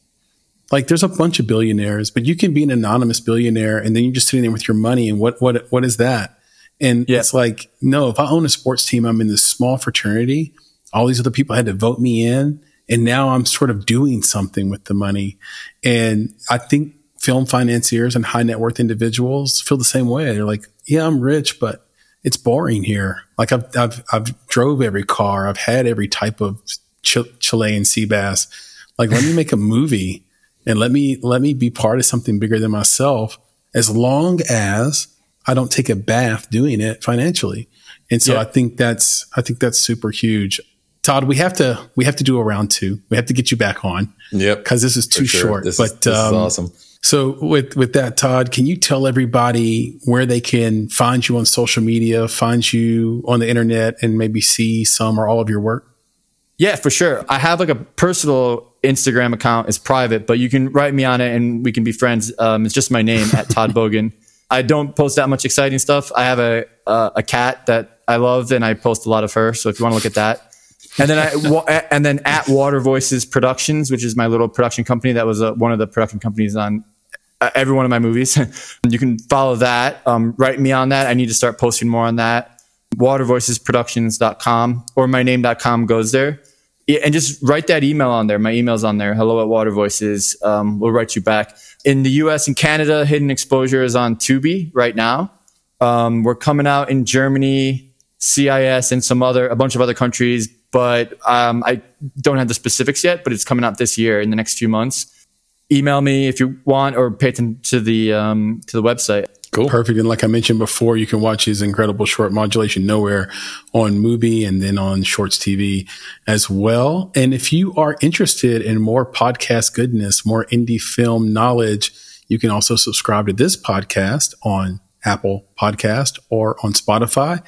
Like there's a bunch of billionaires, but you can be an anonymous billionaire and then you're just sitting there with your money. And what, what, what is that? And Yeah. it's like, no, if I own a sports team, I'm in this small fraternity. All these other people had to vote me in. And now I'm sort of doing something with the money. And I think film financiers and high net worth individuals feel the same way. They're like, yeah, I'm rich, but it's boring here. Like I've, I've, I've drove every car. I've had every type of Ch- Chilean sea bass. Like, let me make a movie and let me, let me be part of something bigger than myself as long as I don't take a bath doing it financially. And so Yeah. I think that's, I think that's super huge. Todd, we have to, we have to do a round two. We have to get you back on Yep. because this is too sure. short. This, but is, this um, is awesome. so with with that, Todd, can you tell everybody where they can find you on social media, find you on the internet, and maybe see some or all of your work? Yeah, for sure. I have like a personal Instagram account. It's private, but you can write me on it and we can be friends. Um, it's just my name at Todd Bogin. I don't post that much exciting stuff. I have a uh, a cat that I love and I post a lot of her. So if you want to look at that. And then I (laughs) and then at Water Voices Productions, which is my little production company that was uh, one of the production companies on uh, every one of my movies. (laughs) you can follow that. Um, write me on that. I need to start posting more on that. Watervoicesproductions.com or myname.com goes there. Yeah, and just write that email on there. My email's on there. Hello at Water Voices. Um, we'll write you back. In the US and Canada, Hidden Exposure is on Tubi right now. Um, we're coming out in Germany, CIS, and some other, a bunch of other countries, but um, I don't have the specifics yet, but it's coming out this year in the next few months. Email me if you want or pay attention to the, um, to the website. Cool. Perfect. And like I mentioned before, you can watch his incredible short modulation nowhere on Mubi and then on Shorts TV as well. And if you are interested in more podcast goodness, more indie film knowledge, you can also subscribe to this podcast on Apple Podcast or on Spotify.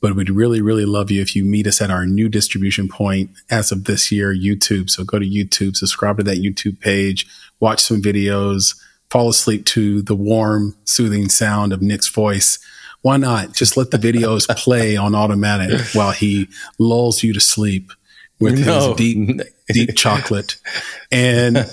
But we'd really, really love you if you meet us at our new distribution point as of this year, YouTube. So go to YouTube, subscribe to that YouTube page, watch some videos, fall asleep to the warm, soothing sound of Nick's voice. Why not? Just let the videos (laughs) play on automatic while he lulls you to sleep with No. his deep, deep (laughs) chocolate. And, (laughs) and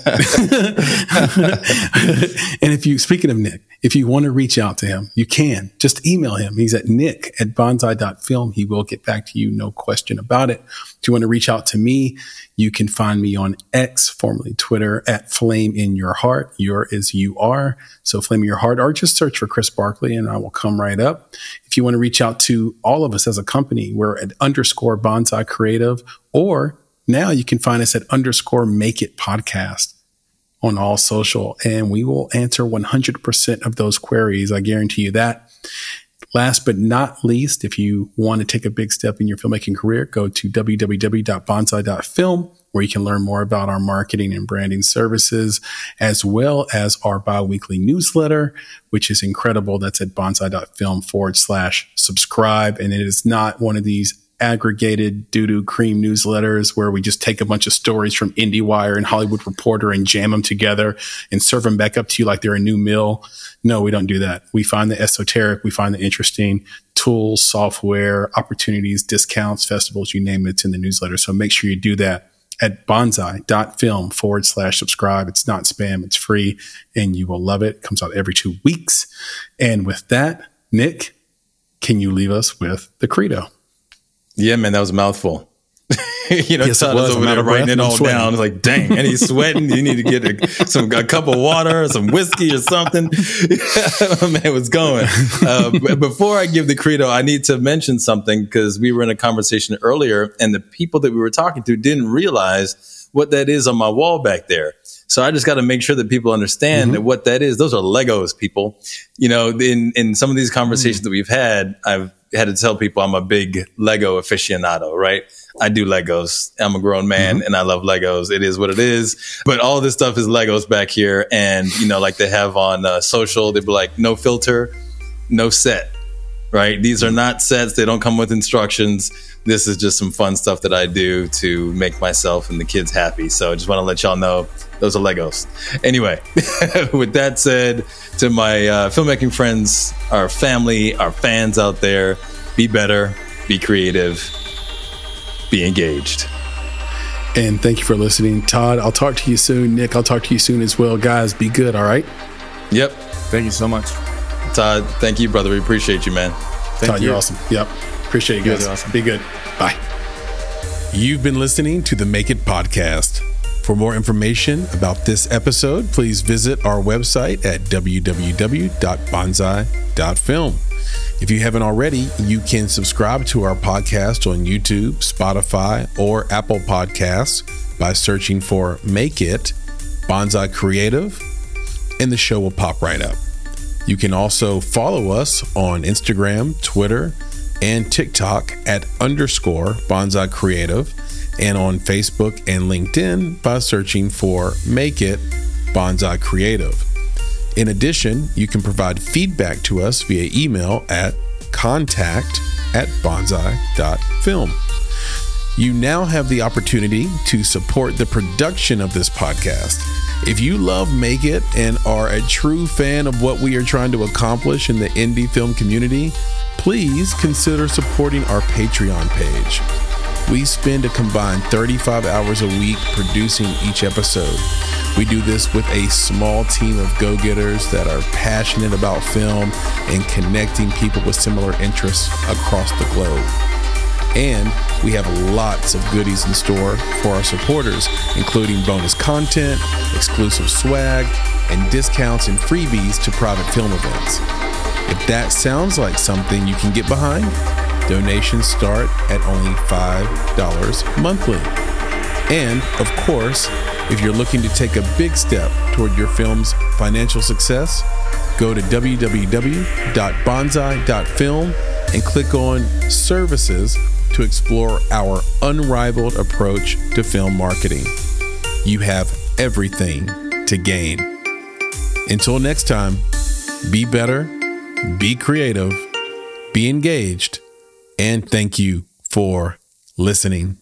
if you, speaking of Nick, if you want to reach out to him, you can just email him. He's at nick at bonsai.film. He will get back to you. No question about it. If you want to reach out to me, you can find me on X, formerly Twitter, at Flame in Your Heart. Your is you are. So Flame in Your Heart, or just search for Chris Barkley and I will come right up. If you want to reach out to all of us as a company, we're at underscore bonsai creative, or now you can find us at underscore make it podcast on all social, and we will answer 100% of those queries. I guarantee you that. Last but not least, if you want to take a big step in your filmmaking career, go to www.bonsai.film where you can learn more about our marketing and branding services, as well as our biweekly newsletter, which is incredible. That's at bonsai.film forward slash subscribe. And it is not one of these aggregated doo doo cream newsletters where we just take a bunch of stories from IndieWire and Hollywood Reporter and jam them together and serve them back up to you like they're a new meal. No, we don't do that. We find the esoteric, we find the interesting tools, software, opportunities, discounts, festivals, you name it, it's in the newsletter. So make sure you do that at bonsai.film forward slash subscribe. It's not spam, it's free, and you will love it. it. Comes out every two weeks. And with that, Nick, can you leave us with the credo? Yeah, man, that was a mouthful. (laughs) you know, Yes, Todd was. over there writing it all down. It's like, dang, and he's sweating. You need to get a, some a cup of water, or some whiskey, or something. (laughs) man, what's going? Uh, before I give the credo, I need to mention something because we were in a conversation earlier, and the people that we were talking to didn't realize what that is on my wall back there. So I just got to make sure that people understand that what that is. Those are Legos, people. You know, in in some of these conversations that we've had, I've had to tell people I'm a big Lego aficionado, right? I do Legos. I'm a grown man and I love Legos. It is what it is. But all this stuff is Legos back here. And, you know, like they have on uh, social, they'd be like, no filter, no set, right? These are not sets. They don't come with instructions. This is just some fun stuff that I do to make myself and the kids happy. So I just want to let y'all know those are Legos. Anyway, (laughs) with that said, to my uh, filmmaking friends, our family, our fans out there, be better, be creative, be engaged. And thank you for listening. Todd, I'll talk to you soon. Nick, I'll talk to you soon as well. Guys, be good, all right? Yep. Thank you so much. Todd, thank you, brother. We appreciate you, man. Thank Todd, you. you're awesome. Yep. Appreciate you You guys. guys awesome. Be good. Bye. You've been listening to the Make It podcast. For more information about this episode, please visit our website at www.bonsai.film. If you haven't already, you can subscribe to our podcast on YouTube, Spotify, or Apple Podcasts by searching for Make It Bonsai Creative, and the show will pop right up. You can also follow us on Instagram, Twitter, and TikTok at underscore bonsai creative, and on Facebook and LinkedIn by searching for Make It Bonsai Creative. In addition, you can provide feedback to us via email at contact at bonsai.film. You now have the opportunity to support the production of this podcast. If you love Make It and are a true fan of what we are trying to accomplish in the indie film community, please consider supporting our Patreon page. We spend a combined 35 hours a week producing each episode. We do this with a small team of go getters that are passionate about film and connecting people with similar interests across the globe. And we have lots of goodies in store for our supporters, including bonus content, exclusive swag, and discounts and freebies to private film events. If that sounds like something you can get behind, donations start at only $5 monthly. And of course, if you're looking to take a big step toward your film's financial success, go to www.bonsai.film and click on Services to explore our unrivaled approach to film marketing. You have everything to gain. Until next time, be better, be creative, be engaged, and thank you for listening.